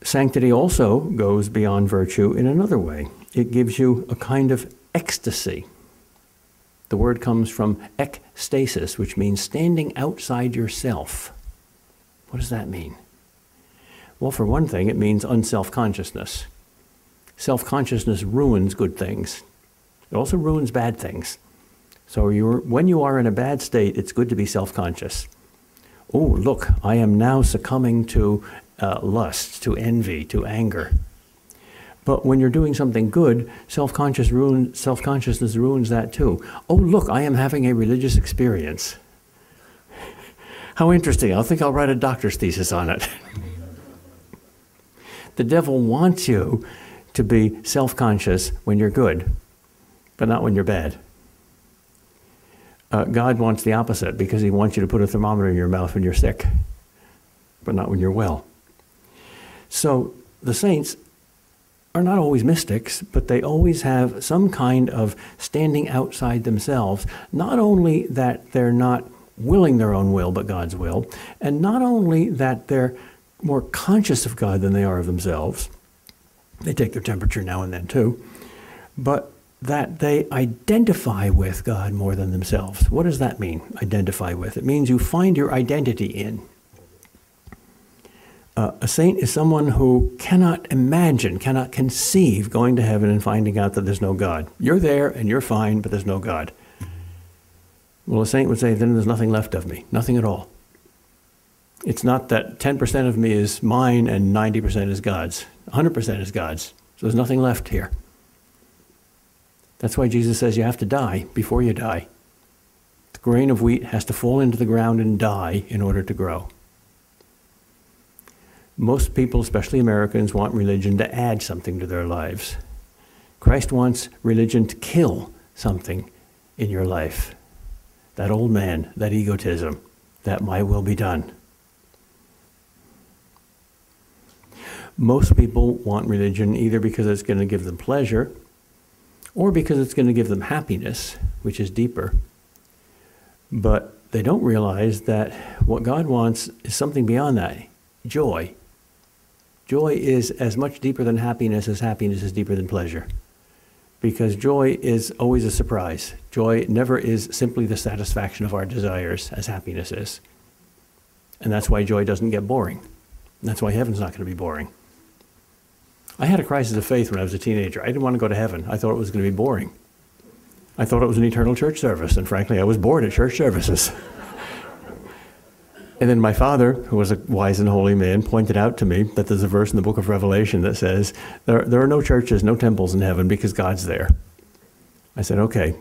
Speaker 1: Sanctity also goes beyond virtue in another way. It gives you a kind of ecstasy. The word comes from ekstasis, which means standing outside yourself. What does that mean? Well, for one thing, it means unself consciousness. Self consciousness ruins good things, it also ruins bad things. So, when you are in a bad state, it's good to be self conscious. Oh, look, I am now succumbing to uh, lust, to envy, to anger. But when you're doing something good, self-conscious ruin, self-consciousness ruins that too. Oh, look, I am having a religious experience. [laughs] How interesting. I think I'll write a doctor's thesis on it. [laughs] the devil wants you to be self-conscious when you're good, but not when you're bad. Uh, God wants the opposite because he wants you to put a thermometer in your mouth when you're sick, but not when you're well. So the saints are not always mystics, but they always have some kind of standing outside themselves. Not only that they're not willing their own will, but God's will, and not only that they're more conscious of God than they are of themselves, they take their temperature now and then too, but that they identify with God more than themselves. What does that mean, identify with? It means you find your identity in. Uh, a saint is someone who cannot imagine, cannot conceive going to heaven and finding out that there's no God. You're there and you're fine, but there's no God. Well, a saint would say, then there's nothing left of me, nothing at all. It's not that 10% of me is mine and 90% is God's. 100% is God's. So there's nothing left here. That's why Jesus says you have to die before you die. The grain of wheat has to fall into the ground and die in order to grow. Most people, especially Americans, want religion to add something to their lives. Christ wants religion to kill something in your life. That old man, that egotism, that my will be done. Most people want religion either because it's going to give them pleasure or because it's going to give them happiness, which is deeper. But they don't realize that what God wants is something beyond that joy, Joy is as much deeper than happiness as happiness is deeper than pleasure. Because joy is always a surprise. Joy never is simply the satisfaction of our desires as happiness is. And that's why joy doesn't get boring. That's why heaven's not going to be boring. I had a crisis of faith when I was a teenager. I didn't want to go to heaven. I thought it was going to be boring. I thought it was an eternal church service, and frankly, I was bored at church services. [laughs] And then my father, who was a wise and holy man, pointed out to me that there's a verse in the book of Revelation that says, There, there are no churches, no temples in heaven because God's there. I said, Okay,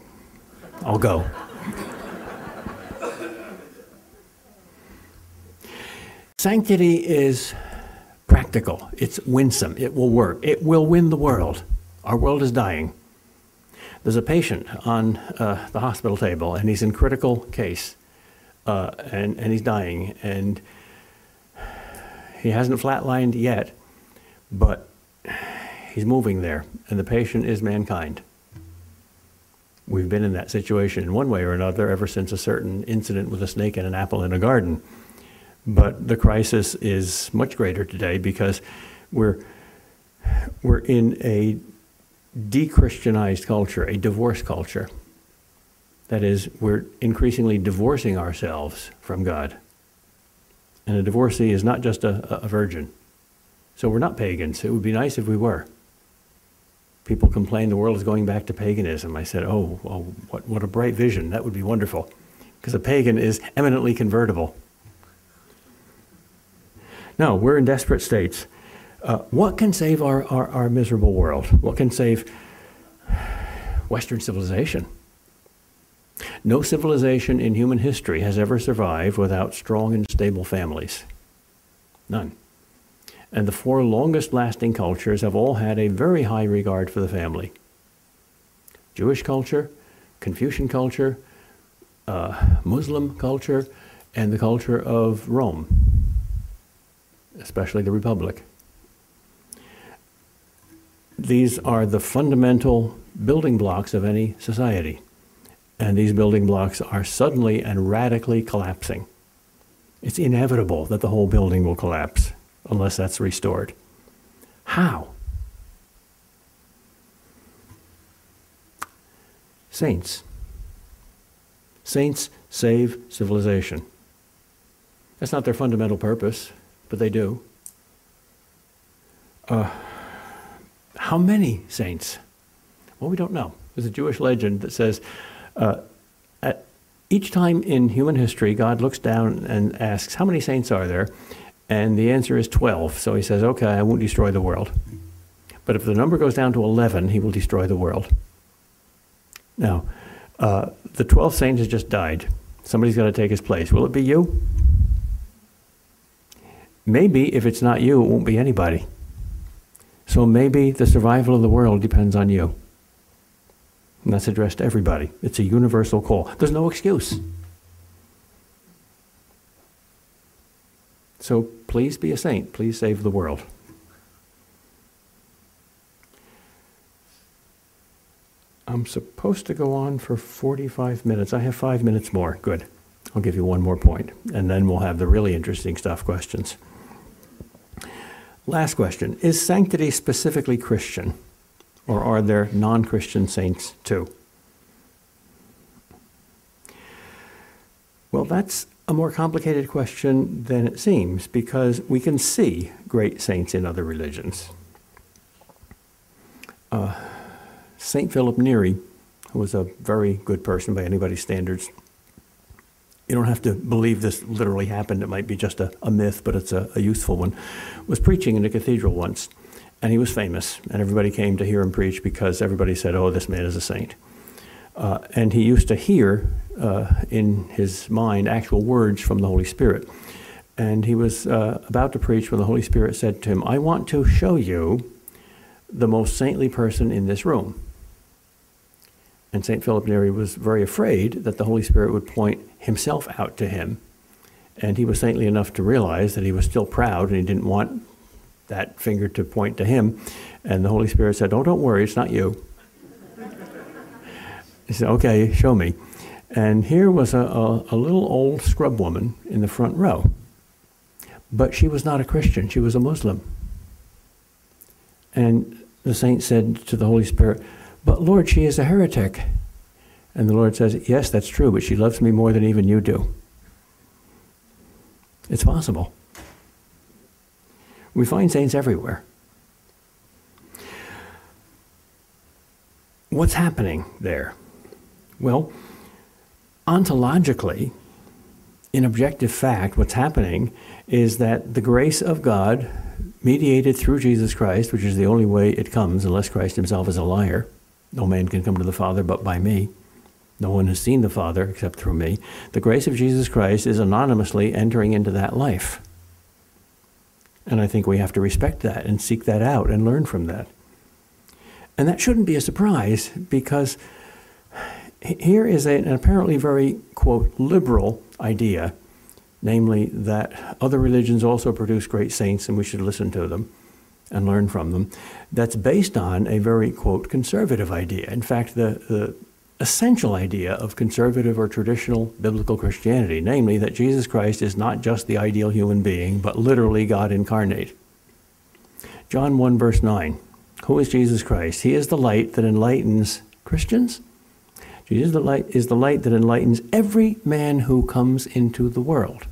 Speaker 1: I'll go. [laughs] Sanctity is practical, it's winsome, it will work, it will win the world. Our world is dying. There's a patient on uh, the hospital table, and he's in critical case uh, and, and he's dying. And he hasn't flatlined yet, but he's moving there, and the patient is mankind. We've been in that situation in one way or another ever since a certain incident with a snake and an apple in a garden. But the crisis is much greater today because we're, we're in a de-Christianized culture, a divorce culture. That is, we're increasingly divorcing ourselves from God. And a divorcee is not just a, a virgin. So we're not pagans. It would be nice if we were. People complain the world is going back to paganism. I said, oh, well, what, what a bright vision. That would be wonderful. Because a pagan is eminently convertible. No, we're in desperate states. Uh, what can save our, our, our miserable world? What can save Western civilization? No civilization in human history has ever survived without strong and stable families. None. And the four longest lasting cultures have all had a very high regard for the family Jewish culture, Confucian culture, uh, Muslim culture, and the culture of Rome, especially the Republic. These are the fundamental building blocks of any society and these building blocks are suddenly and radically collapsing. It's inevitable that the whole building will collapse unless that's restored. How? Saints. Saints save civilization. That's not their fundamental purpose, but they do. Uh, how many saints? Well, we don't know. There's a Jewish legend that says uh, at each time in human history, God looks down and asks, How many saints are there? And the answer is 12. So he says, Okay, I won't destroy the world. But if the number goes down to 11, he will destroy the world. Now, uh, the 12th saint has just died. Somebody's got to take his place. Will it be you? Maybe if it's not you, it won't be anybody. So maybe the survival of the world depends on you. And that's addressed to everybody. It's a universal call. There's no excuse. So please be a saint. Please save the world. I'm supposed to go on for 45 minutes. I have five minutes more. Good. I'll give you one more point, and then we'll have the really interesting stuff questions. Last question Is sanctity specifically Christian? Or are there non Christian saints too? Well, that's a more complicated question than it seems because we can see great saints in other religions. Uh, Saint Philip Neri, who was a very good person by anybody's standards, you don't have to believe this literally happened. It might be just a, a myth, but it's a, a useful one. Was preaching in a cathedral once, and he was famous, and everybody came to hear him preach because everybody said, Oh, this man is a saint. Uh, and he used to hear uh, in his mind actual words from the Holy Spirit. And he was uh, about to preach when the Holy Spirit said to him, I want to show you the most saintly person in this room. And St. Philip Neri was very afraid that the Holy Spirit would point himself out to him. And he was saintly enough to realize that he was still proud and he didn't want that finger to point to him. And the Holy Spirit said, Oh, don't worry, it's not you. he said, Okay, show me. And here was a, a, a, little old scrub woman in the front row. But she was not a Christian, she was a Muslim. And the saint said to the Holy Spirit, But Lord, she is a heretic. And the Lord says, Yes, that's true, but she loves me more than even you do. It's possible. We find saints everywhere. What's happening there? Well, ontologically, in objective fact, what's happening is that the grace of God, mediated through Jesus Christ, which is the only way it comes, unless Christ himself is a liar, no man can come to the Father but by me. No one has seen the Father except through me. The grace of Jesus Christ is anonymously entering into that life. And I think we have to respect that and seek that out and learn from that. And that shouldn't be a surprise because here is an apparently very, quote, liberal idea, namely that other religions also produce great saints and we should listen to them and learn from them, that's based on a very, quote, conservative idea. In fact, the, the essential idea of conservative or traditional biblical Christianity, namely that Jesus Christ is not just the ideal human being, but literally God incarnate. John 1, verse 9. Who is Jesus Christ? He is the light that enlightens Christians. Jesus the light, is the light that enlightens every man who comes into the world.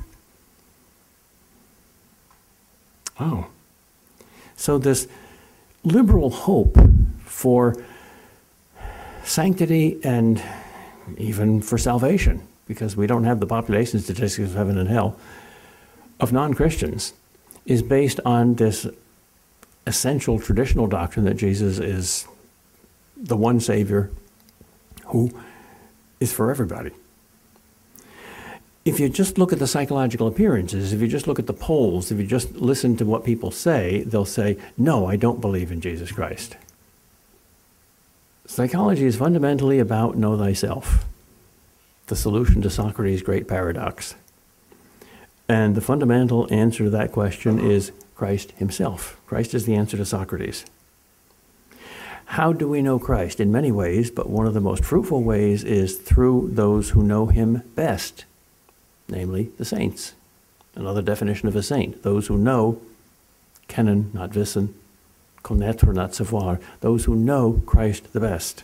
Speaker 1: Oh. So, this liberal hope for sanctity and even for salvation, because we don't have the population statistics of heaven and hell, of non Christians, is based on this essential traditional doctrine that Jesus is the one Savior who is for everybody. If you just look at the psychological appearances, if you just look at the polls, if you just listen to what people say, they'll say, No, I don't believe in Jesus Christ. Psychology is fundamentally about know thyself, the solution to Socrates' great paradox. And the fundamental answer to that question is Christ himself. Christ is the answer to Socrates. How do we know Christ? In many ways, but one of the most fruitful ways is through those who know him best, namely the saints. Another definition of a saint those who know, kennen, not wissen, connaître, not savoir, those who know Christ the best.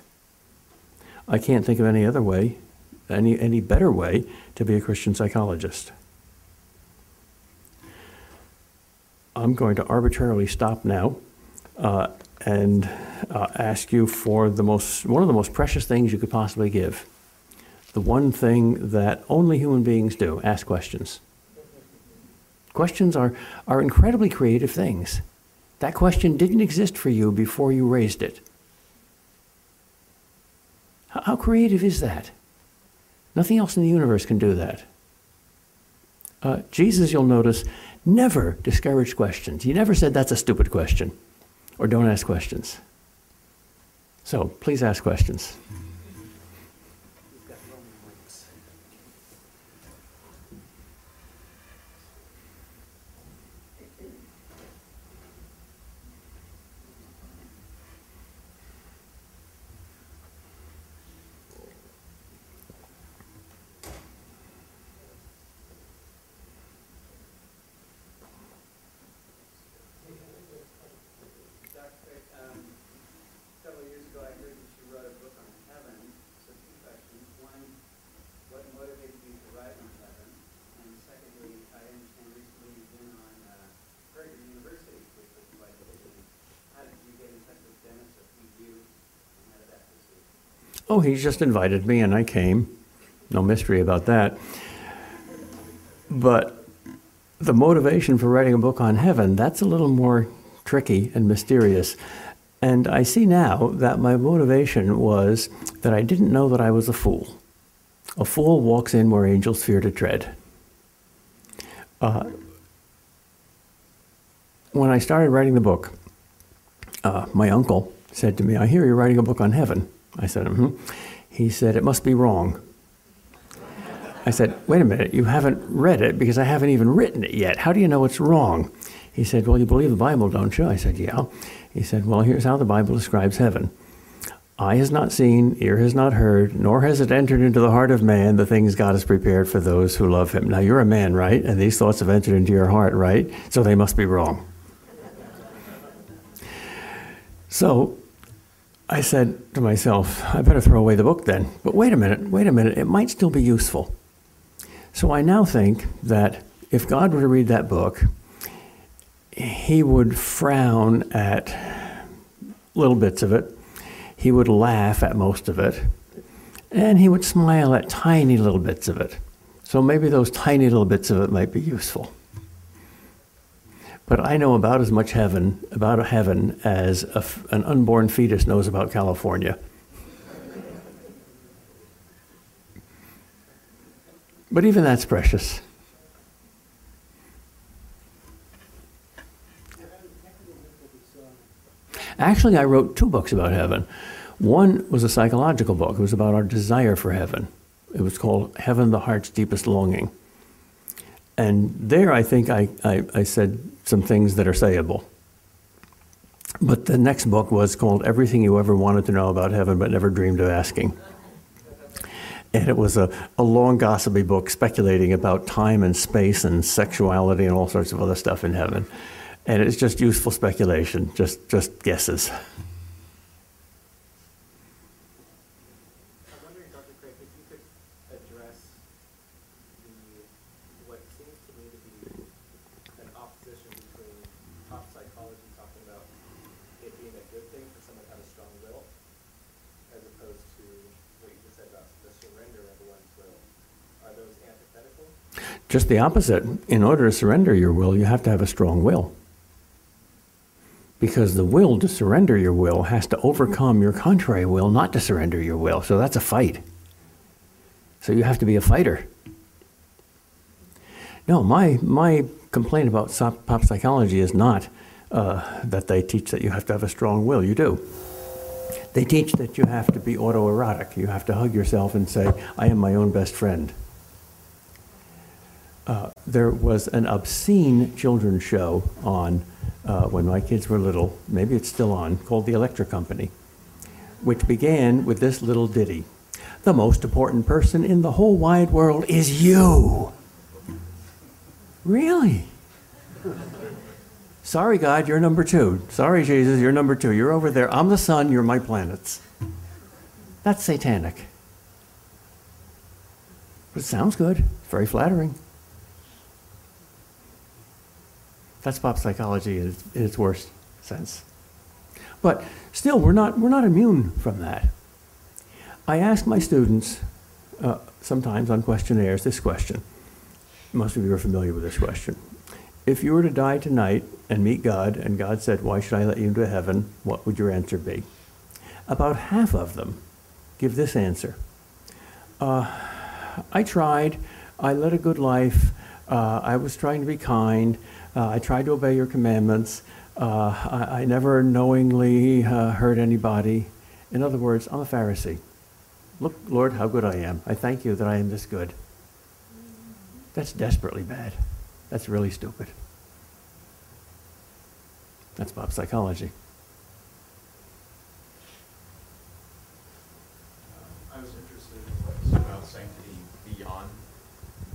Speaker 1: I can't think of any other way, any, any better way to be a Christian psychologist. I'm going to arbitrarily stop now uh, and uh, ask you for the most, one of the most precious things you could possibly give. The one thing that only human beings do ask questions. Questions are, are incredibly creative things. That question didn't exist for you before you raised it. How, how creative is that? Nothing else in the universe can do that. Uh, Jesus, you'll notice, never discouraged questions. He never said that's a stupid question or don't ask questions. So please ask questions. Oh, he just invited me and I came. No mystery about that. But the motivation for writing a book on heaven, that's a little more tricky and mysterious. And I see now that my motivation was that I didn't know that I was a fool. A fool walks in where angels fear to tread. Uh, when I started writing the book, uh, my uncle said to me, I hear you're writing a book on heaven. I said, mm-hmm. He said, It must be wrong. I said, Wait a minute, you haven't read it because I haven't even written it yet. How do you know it's wrong? He said, Well, you believe the Bible, don't you? I said, Yeah. He said, Well, here's how the Bible describes heaven. Eye has not seen, ear has not heard, nor has it entered into the heart of man the things God has prepared for those who love him. Now, you're a man, right? And these thoughts have entered into your heart, right? So they must be wrong. So I said to myself, I better throw away the book then. But wait a minute, wait a minute, it might still be useful. So I now think that if God were to read that book, he would frown at little bits of it, he would laugh at most of it, and he would smile at tiny little bits of it. So maybe those tiny little bits of it might be useful. But I know about as much heaven, about heaven, as a an unborn fetus knows about California. But even that's precious. Actually, I wrote two books about heaven. One was a psychological book, it was about our desire for heaven. It was called Heaven, the Heart's Deepest Longing. And there, I think I, I, I said some things that are sayable. But the next book was called Everything You Ever Wanted to Know About Heaven But Never Dreamed of Asking. And it was a, a long, gossipy book speculating about time and space and sexuality and all sorts of other stuff in heaven. And it's just useful speculation, just, just guesses.
Speaker 2: I'm wondering, Dr. Kreeft, if you could address the, what seems to me to be an opposition between pop psychology talking about it being a good thing for someone to have a strong will, as opposed to what you just said about the surrender of one's will. Are those antithetical?
Speaker 1: Just the opposite. In order to surrender your will, you have to have a strong will. Because the will to surrender your will has to overcome your contrary will not to surrender your will. So that's a fight. So you have to be a fighter. No, my, my complaint about pop psychology is not uh, that they teach that you have to have a strong will. You do. They teach that you have to be autoerotic. You have to hug yourself and say, I am my own best friend. Uh, there was an obscene children's show on uh, when my kids were little, maybe it's still on, called The Electric Company, which began with this little ditty The most important person in the whole wide world is you. Really? Sorry, God, you're number two. Sorry, Jesus, you're number two. You're over there. I'm the sun, you're my planets. That's satanic. But it sounds good, it's very flattering. That's pop psychology in its, worst sense. But still, we're not, we're not immune from that. I ask my students uh, sometimes on questionnaires this question. Most of you are familiar with this question. If you were to die tonight and meet God, and God said, Why should I let you into heaven? What would your answer be? About half of them give this answer uh, I tried, I led a good life, uh, I was trying to be kind, uh, I tried to obey your commandments. Uh, I, I, never knowingly uh, hurt anybody. In other words, I'm a Pharisee. Look, Lord, how good I am. I thank you that I am this good. That's desperately bad. That's really stupid. That's pop psychology.
Speaker 3: I was interested in what you said about sanctity beyond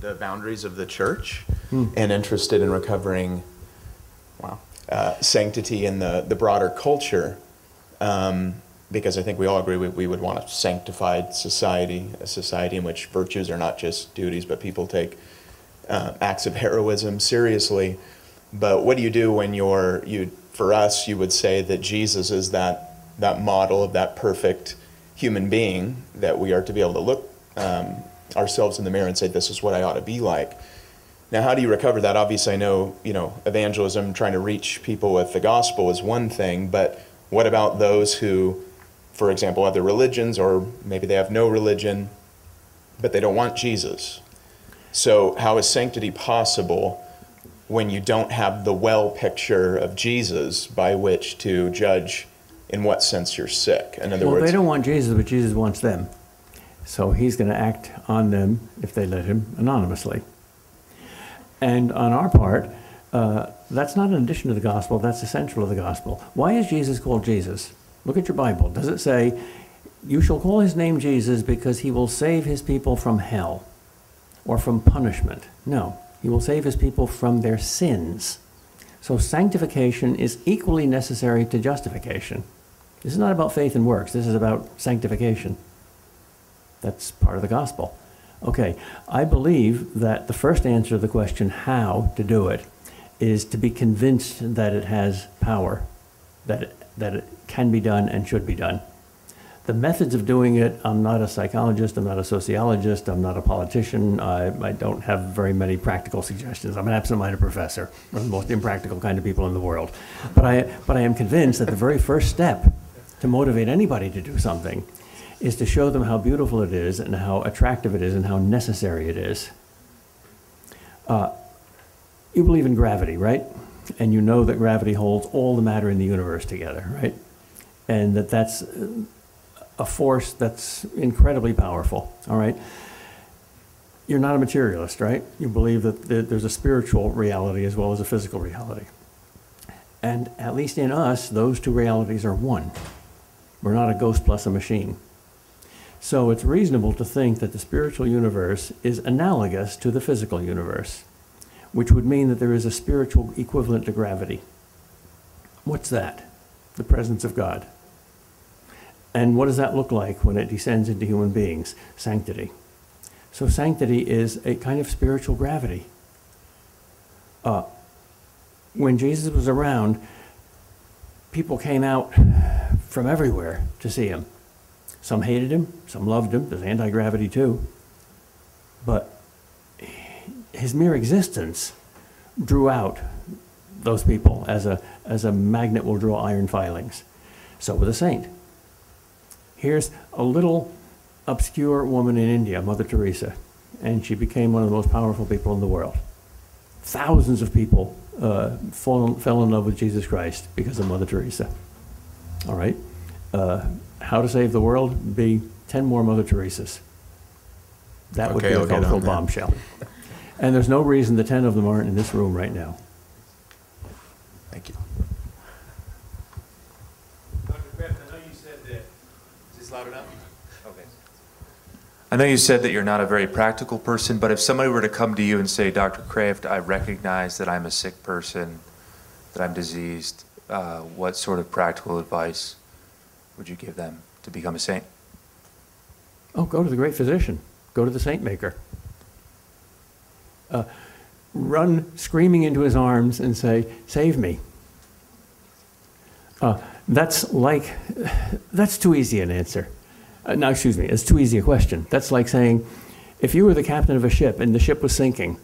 Speaker 3: the boundaries of the church
Speaker 1: Hmm.
Speaker 3: and interested in recovering, wow, uh, sanctity in the, the broader culture. Um, because I think we all agree we, we would want a sanctified society, a society in which virtues are not just duties, but people take uh, acts of heroism seriously. But what do you do when you're, you, for us, you would say that Jesus is that, that model of that perfect human being that we are to be able to look um, ourselves in the mirror and say, this is what I ought to be like. Now, how do you recover that? Obviously, I know, you know, evangelism, trying to reach people with the gospel is one thing, but what about those who, for example, other religions or maybe they have no religion, but they don't want Jesus? So, how is sanctity possible when you don't have the well picture of Jesus by which to judge in what sense you're sick? In other
Speaker 1: well,
Speaker 3: words,
Speaker 1: they don't want Jesus, but Jesus wants them. So he's going to act on them, if they let him, anonymously. And on our part, uh, that's not an addition to the gospel, that's essential to the gospel. Why is Jesus called Jesus? Look at your Bible. Does it say, You shall call his name Jesus because he will save his people from hell or from punishment? No, he will save his people from their sins. So sanctification is equally necessary to justification. This is not about faith and works, this is about sanctification. That's part of the gospel. Okay, I believe that the first answer to the question, how to do it, is to be convinced that it has power, that it, that it can be done and should be done. The methods of doing it, I'm not a psychologist, I'm not a sociologist, I'm not a politician, I, I don't have very many practical suggestions. I'm an absent-minded professor, one of the most impractical kind of people in the world. But I, but I am convinced that the very first step to motivate anybody to do something is to show them how beautiful it is and how attractive it is and how necessary it is. Uh, you believe in gravity, right? And you know that gravity holds all the matter in the universe together, right? And that that's uh, a force that's incredibly powerful, all right? You're not a materialist, right? You believe that there's a spiritual reality as well as a physical reality. And at least in us, those two realities are one. We're not a ghost plus a machine. So it's reasonable to think that the spiritual universe is analogous to the physical universe, which would mean that there is a spiritual equivalent to gravity. What's that? The presence of God. And what does that look like when it descends into human beings? Sanctity. So, sanctity is a kind of spiritual gravity. Uh, when Jesus was around, people came out from everywhere to see him. Some hated him, some loved him. There's anti gravity too. But his mere existence drew out those people as a, as a magnet will draw iron filings. So with a saint. Here's a little obscure woman in India, Mother Teresa, and she became one of the most powerful people in the world. Thousands of people uh, fall, fell in love with Jesus Christ because of Mother Teresa. All right? Uh, how to save the world? Be 10 more Mother Teresas. That would
Speaker 3: Okay,
Speaker 1: be a
Speaker 3: I'll get on
Speaker 1: cultural bombshell. And there's no reason the 10 of them aren't in this room right now.
Speaker 3: Thank you.
Speaker 4: Dr. Kreeft, I know you said that, is this loud enough? Okay. I know you said that you're not a very practical person, but if somebody were to come to you and say, Dr. Kreeft, I recognize that I'm a sick person, that I'm diseased, uh, what sort of practical advice would you give them to become a saint?
Speaker 1: Oh, go to the great physician. Go to the saint maker. Uh, run screaming into his arms and say, Save me. Uh, that's like, [sighs] that's too easy an answer. Uh, no, excuse me, it's too easy a question. That's like saying, if you were the captain of a ship and the ship was sinking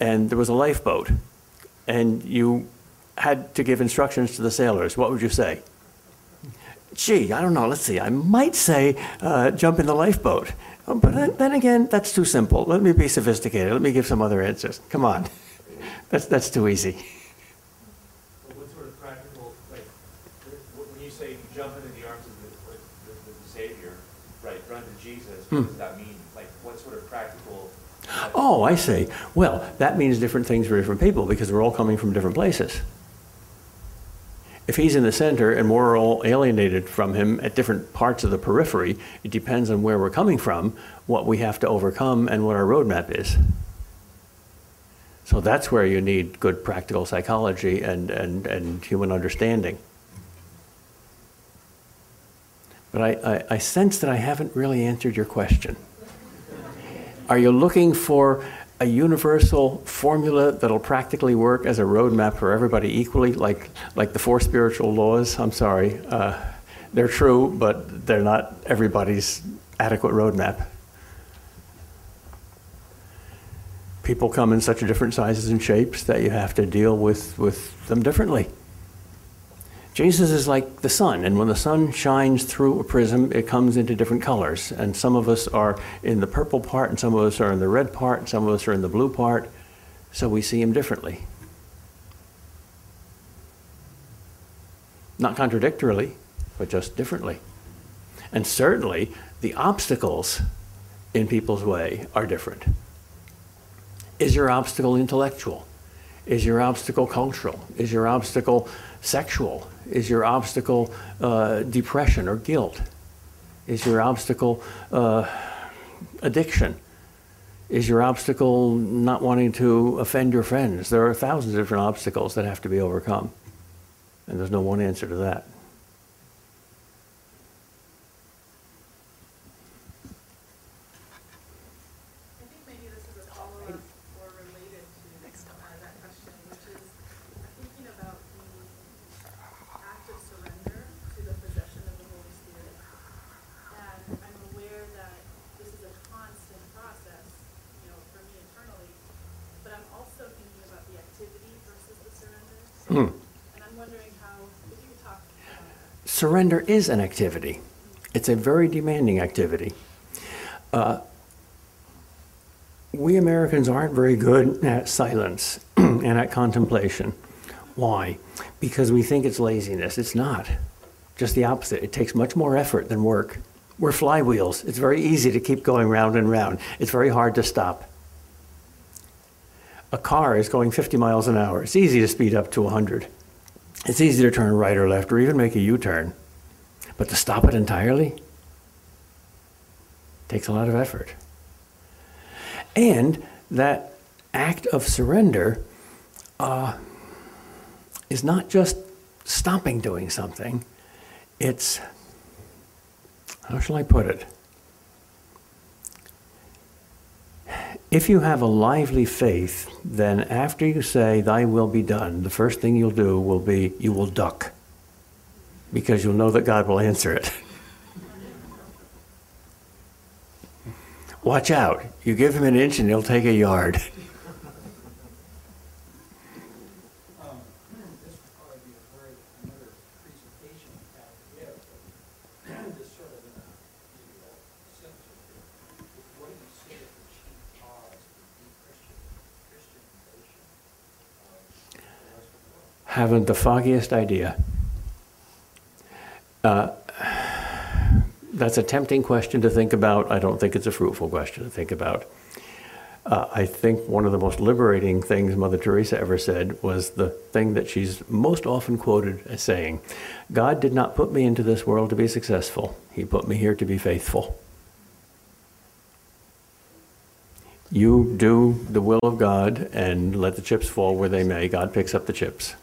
Speaker 1: and there was a lifeboat and you had to give instructions to the sailors, what would you say? Gee, I don't know. Let's see. I might say uh, jump in the lifeboat. Um, But then, then again, that's too simple. Let me be sophisticated. Let me give some other answers. Come on. That's, that's too easy.
Speaker 4: What sort of practical, like, when you say jump into the arms of the, the, the Savior, right, run to Jesus, what does that mean? Like, what sort of practical?
Speaker 1: Oh, I see. Well, that means different things for different people because we're all coming from different places. If he's in the center and we're all alienated from him at different parts of the periphery, it depends on where we're coming from, what we have to overcome, and what our roadmap is. So that's where you need good practical psychology and, and, and human understanding. But I, I, I sense that I haven't really answered your question. Are you looking for a universal formula that'll practically work as a roadmap for everybody equally, like, like the four spiritual laws? I'm sorry. Uh, they're true, but they're not everybody's adequate roadmap. People come in such different sizes and shapes that you have to deal with, with them differently. Jesus is like the sun, and when the sun shines through a prism, it comes into different colors. And some of us are in the purple part, and some of us are in the red part, and some of us are in the blue part, so we see him differently. Not contradictorily, but just differently. And certainly, the obstacles in people's way are different. Is your obstacle intellectual? Is your obstacle cultural? Is your obstacle sexual? Is your obstacle uh, depression or guilt? Is your obstacle uh, addiction? Is your obstacle not wanting to offend your friends? There are thousands of different obstacles that have to be overcome. And there's no one answer to that.
Speaker 5: I think maybe this is a follow-up or related to uh, that question, which is thinking about the act of surrender to the possession of the Holy Spirit.
Speaker 1: surrender is an activity. It's a very demanding activity. Uh, we Americans aren't very good at silence [clears throat] and at contemplation. Why? Because we think it's laziness. It's not. Just the opposite. It takes much more effort than work. We're flywheels. It's very easy to keep going round and round. It's very hard to stop. A car is going 50 miles an hour. It's easy to speed up to 100. It's easy to turn right or left or even make a U turn. But to stop it entirely takes a lot of effort. And that act of surrender uh, is not just stopping doing something, it's, how shall I put it? If you have a lively faith, then after you say, Thy will be done, the first thing you'll do will be you will duck because you'll know that God will answer it. Watch out. You give him an inch and he'll take a yard. Haven't the foggiest idea. Uh, that's a tempting question to think about. I don't think it's a fruitful question to think about. Uh, I think one of the most liberating things Mother Teresa ever said was the thing that she's most often quoted as saying God did not put me into this world to be successful, He put me here to be faithful. You do the will of God and let the chips fall where they may. God picks up the chips.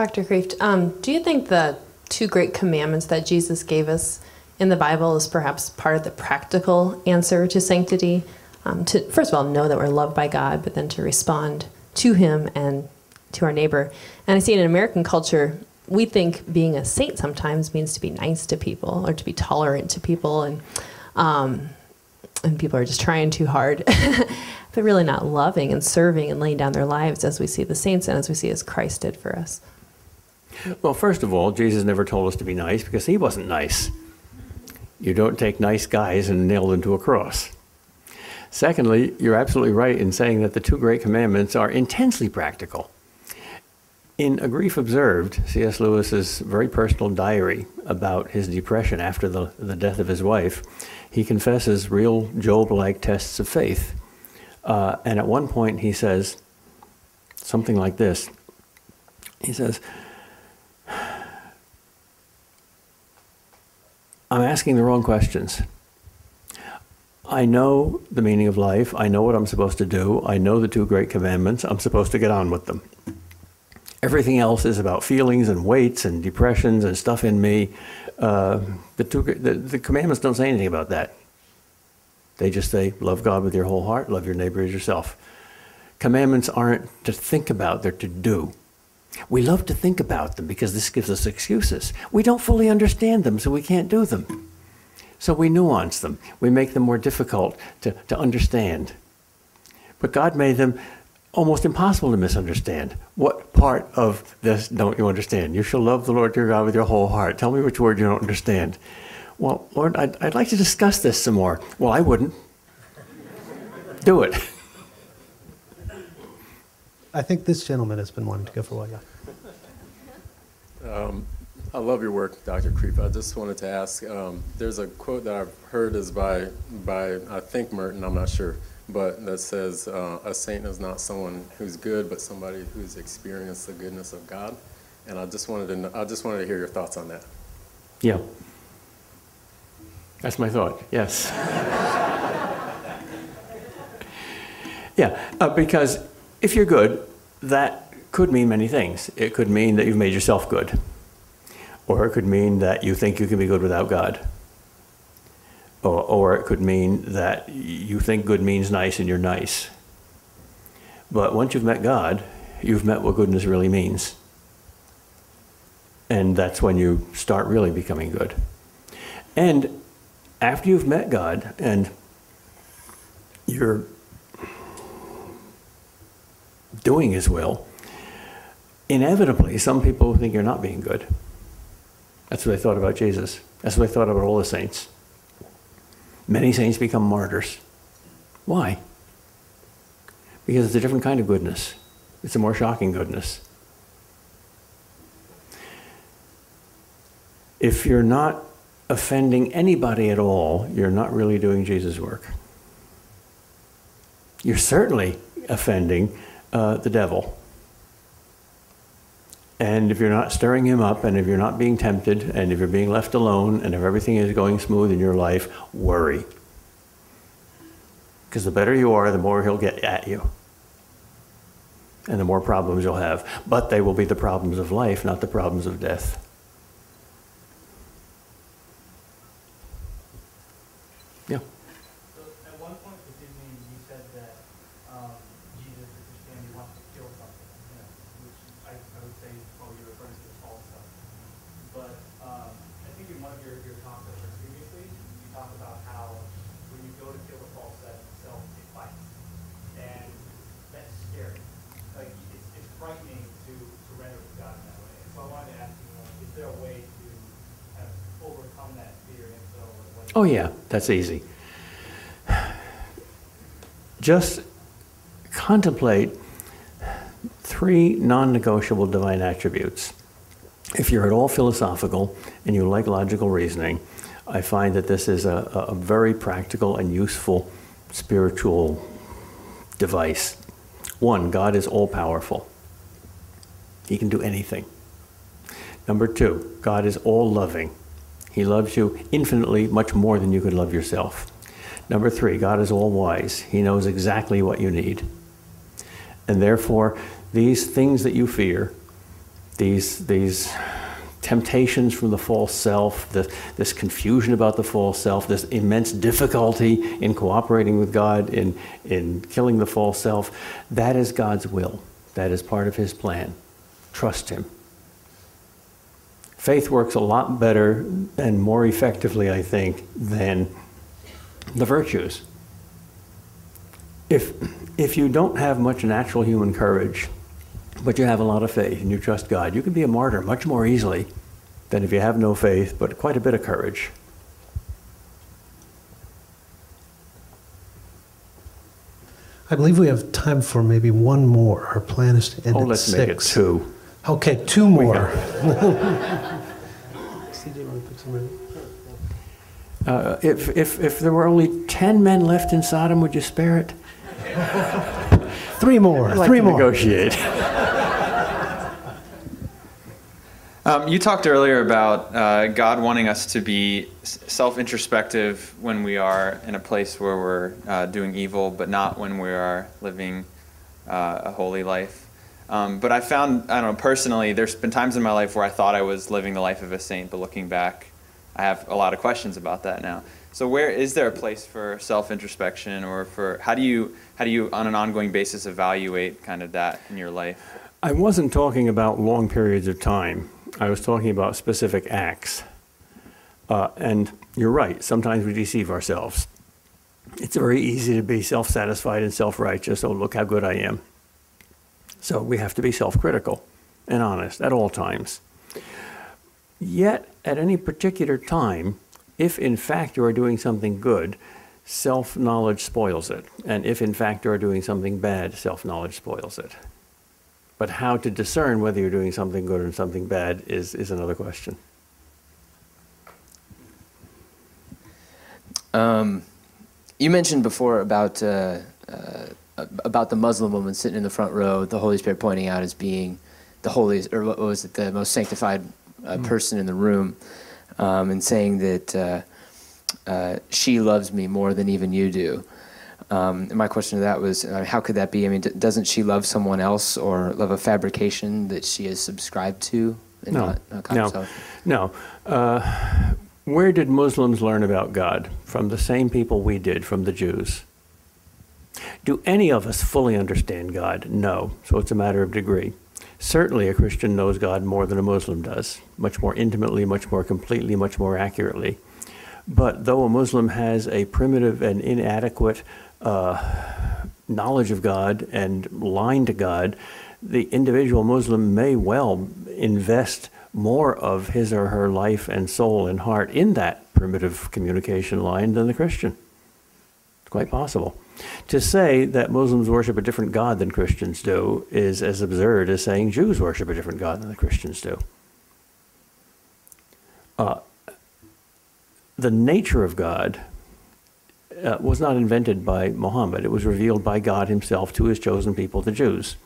Speaker 6: Dr. Kreeft, um, do you think the two great commandments that Jesus gave us in the Bible is perhaps part of the practical answer to sanctity? Um, to first of all know that we're loved by God, but then to respond to Him and to our neighbor. And I see in American culture, we think being a saint sometimes means to be nice to people or to be tolerant to people, and um, and people are just trying too hard, [laughs] but really not loving and serving and laying down their lives as we see the saints and as we see as Christ did for us.
Speaker 1: Well, first of all, Jesus never told us to be nice because he wasn't nice. You don't take nice guys and nail them to a cross. Secondly, you're absolutely right in saying that the two great commandments are intensely practical. In A Grief Observed, C.S. Lewis's very personal diary about his depression after the, the death of his wife, he confesses real Job like tests of faith. Uh, and at one point, he says something like this He says, I'm asking the wrong questions. I know the meaning of life. I know what I'm supposed to do. I know the two great commandments. I'm supposed to get on with them. Everything else is about feelings and weights and depressions and stuff in me. Uh, the, two, the, the commandments don't say anything about that. They just say, love God with your whole heart, love your neighbor as yourself. Commandments aren't to think about, they're to do. We love to think about them because this gives us excuses. We don't fully understand them, so we can't do them. So we nuance them. We make them more difficult to, to understand. But God made them almost impossible to misunderstand. What part of this don't you understand? You shall love the Lord your God with your whole heart. Tell me which word you don't understand. Well, Lord, I'd, I'd like to discuss this some more. Well, I wouldn't. Do it. [laughs]
Speaker 7: I think this gentleman has been wanting to go for a while. Yeah.
Speaker 8: I love your work, Dr. Kreeft. I just wanted to ask, um, there's a quote that I've heard is by, by, I think Merton, I'm not sure, but that says, uh, a saint is not someone who's good, but somebody who's experienced the goodness of God. And I just wanted to, know, I just wanted to hear your thoughts on that.
Speaker 1: Yeah. That's my thought, yes. [laughs] yeah, uh, because if you're good, that could mean many things. It could mean that you've made yourself good, or it could mean that you think you can be good without God. Or, or it could mean that you think good means nice and you're nice. But once you've met God, you've met what goodness really means. And that's when you start really becoming good. And after you've met God and you're doing His will, inevitably, some people think you're not being good. That's what they thought about Jesus. That's what they thought about all the saints. Many saints become martyrs. Why? Because it's a different kind of goodness. It's a more shocking goodness. If you're not offending anybody at all, you're not really doing Jesus' work. You're certainly offending uh, the devil. And if you're not stirring him up, and if you're not being tempted, and if you're being left alone, and if everything is going smooth in your life, worry. Because the better you are, the more he'll get at you. And the more problems you'll have. But they will be the problems of life, not the problems of death. Yeah.
Speaker 2: So at one point this evening, you said that um, Jesus or Christianity wants to kill something, you know, which I, I would say is probably referring to the false stuff. But um, I think in one of your, your talks that were previously, you talked about how when you go to kill the false self, self, it fights. And that's scary. Like, it's, it's frightening to surrender to God in that way. And so I wanted to ask you, like, is there a way to kind of overcome that fear? And so, what?
Speaker 1: Oh, yeah, that's easy. Just contemplate three non negotiable divine attributes. If you're at all philosophical and you like logical reasoning, I find that this is a, a very practical and useful spiritual device. One, God is all powerful, He can do anything. Number two, God is all loving. He loves you infinitely, much more than you could love yourself. Number three, God is all wise. He knows exactly what you need. And therefore, these things that you fear, these, these temptations from the false self, the, this confusion about the false self, this immense difficulty in cooperating with God, in, in killing the false self, that is God's will. That is part of His plan. Trust Him. Faith works a lot better and more effectively, I think, than the virtues. If, if you don't have much natural human courage, but you have a lot of faith and you trust God, you can be a martyr much more easily than if you have no faith, but quite a bit of courage.
Speaker 7: I believe we have time for maybe one more. Our plan is to end
Speaker 1: Oh,
Speaker 7: at
Speaker 1: let's
Speaker 7: six.
Speaker 1: make it two.
Speaker 7: Okay, two more. [laughs]
Speaker 1: Uh, if, if, if there were only 10 men left in Sodom, would you spare it? [laughs]
Speaker 7: Three more.
Speaker 1: I'd like
Speaker 7: three
Speaker 1: to
Speaker 7: more.
Speaker 1: negotiate. [laughs]
Speaker 9: Um, you talked earlier about uh, God wanting us to be self-introspective when we are in a place where we're uh, doing evil, but not when we are living uh, a holy life. Um, but I found, I don't know, personally, there's been times in my life where I thought I was living the life of a saint, but looking back, I have a lot of questions about that now. So where is there a place for self-introspection, or for how do you how do you on an ongoing basis evaluate kind of that in your life?
Speaker 1: I wasn't talking about long periods of time. I was talking about specific acts. Uh, and you're right, sometimes we deceive ourselves. It's very easy to be self satisfied and self righteous. Oh, look how good I am. So we have to be self critical and honest at all times. Yet, at any particular time, if in fact you are doing something good, self knowledge spoils it. And if in fact you are doing something bad, self knowledge spoils it. But how to discern whether you're doing something good or something bad is, is another question.
Speaker 10: Um, you mentioned before about uh, uh, about the Muslim woman sitting in the front row, the Holy Spirit pointing out as being the holiest, or what was it, the most sanctified uh, person in the room, um, and saying that uh, uh, she loves me more than even you do. Um, and my question to that was, uh, how could that be? I mean, d- doesn't she love someone else or love a fabrication that she is subscribed to and
Speaker 1: No,
Speaker 10: not, not
Speaker 1: no, no. Uh, where did Muslims learn about God? From the same people we did, from the Jews. Do any of us fully understand God? No. So it's a matter of degree. Certainly, a Christian knows God more than a Muslim does, much more intimately, much more completely, much more accurately. But though a Muslim has a primitive and inadequate uh, knowledge of God and line to God, the individual Muslim may well invest more of his or her life and soul and heart in that primitive communication line than the Christian. It's quite possible. To say that Muslims worship a different God than Christians do is as absurd as saying Jews worship a different God than the Christians do. Uh, the nature of God uh, was not invented by Muhammad. It was revealed by God himself to his chosen people, the Jews.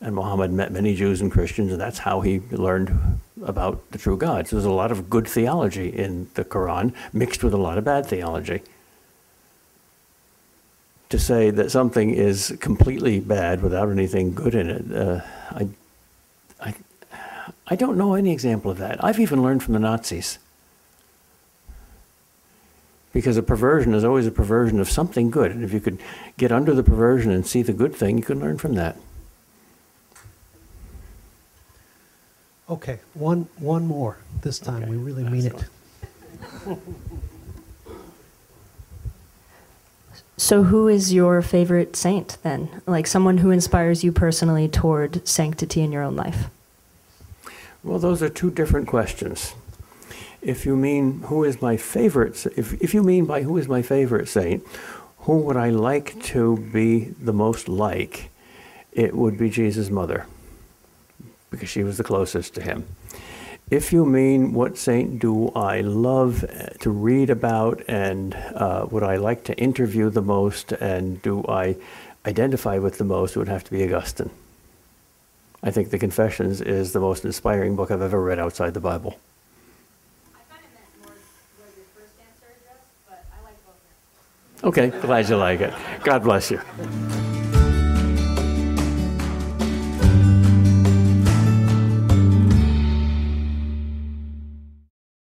Speaker 1: And Muhammad met many Jews and Christians, and that's how he learned about the true God. So there's a lot of good theology in the Quran mixed with a lot of bad theology. To say that something is completely bad without anything good in it, uh, I, I, I don't know any example of that. I've even learned from the Nazis. Because a perversion is always a perversion of something good. And if you could get under the perversion and see the good thing, you can learn from that.
Speaker 7: Okay, one, one more. This time, we really mean it. [laughs]
Speaker 11: So, who is your favorite saint then? Like someone who inspires you personally toward sanctity in your own life?
Speaker 1: Well, those are two different questions. If you mean who is my favorite, if, if you mean by who is my favorite saint, who would I like to be the most like, it would be Jesus' mother, because she was the closest to him. If you mean what saint do I love uh, to read about and uh, would I like to interview the most and do I identify with the most, it would have to be Augustine. I think the Confessions is the most inspiring book I've ever read outside the Bible. Okay, glad you like it. God bless you.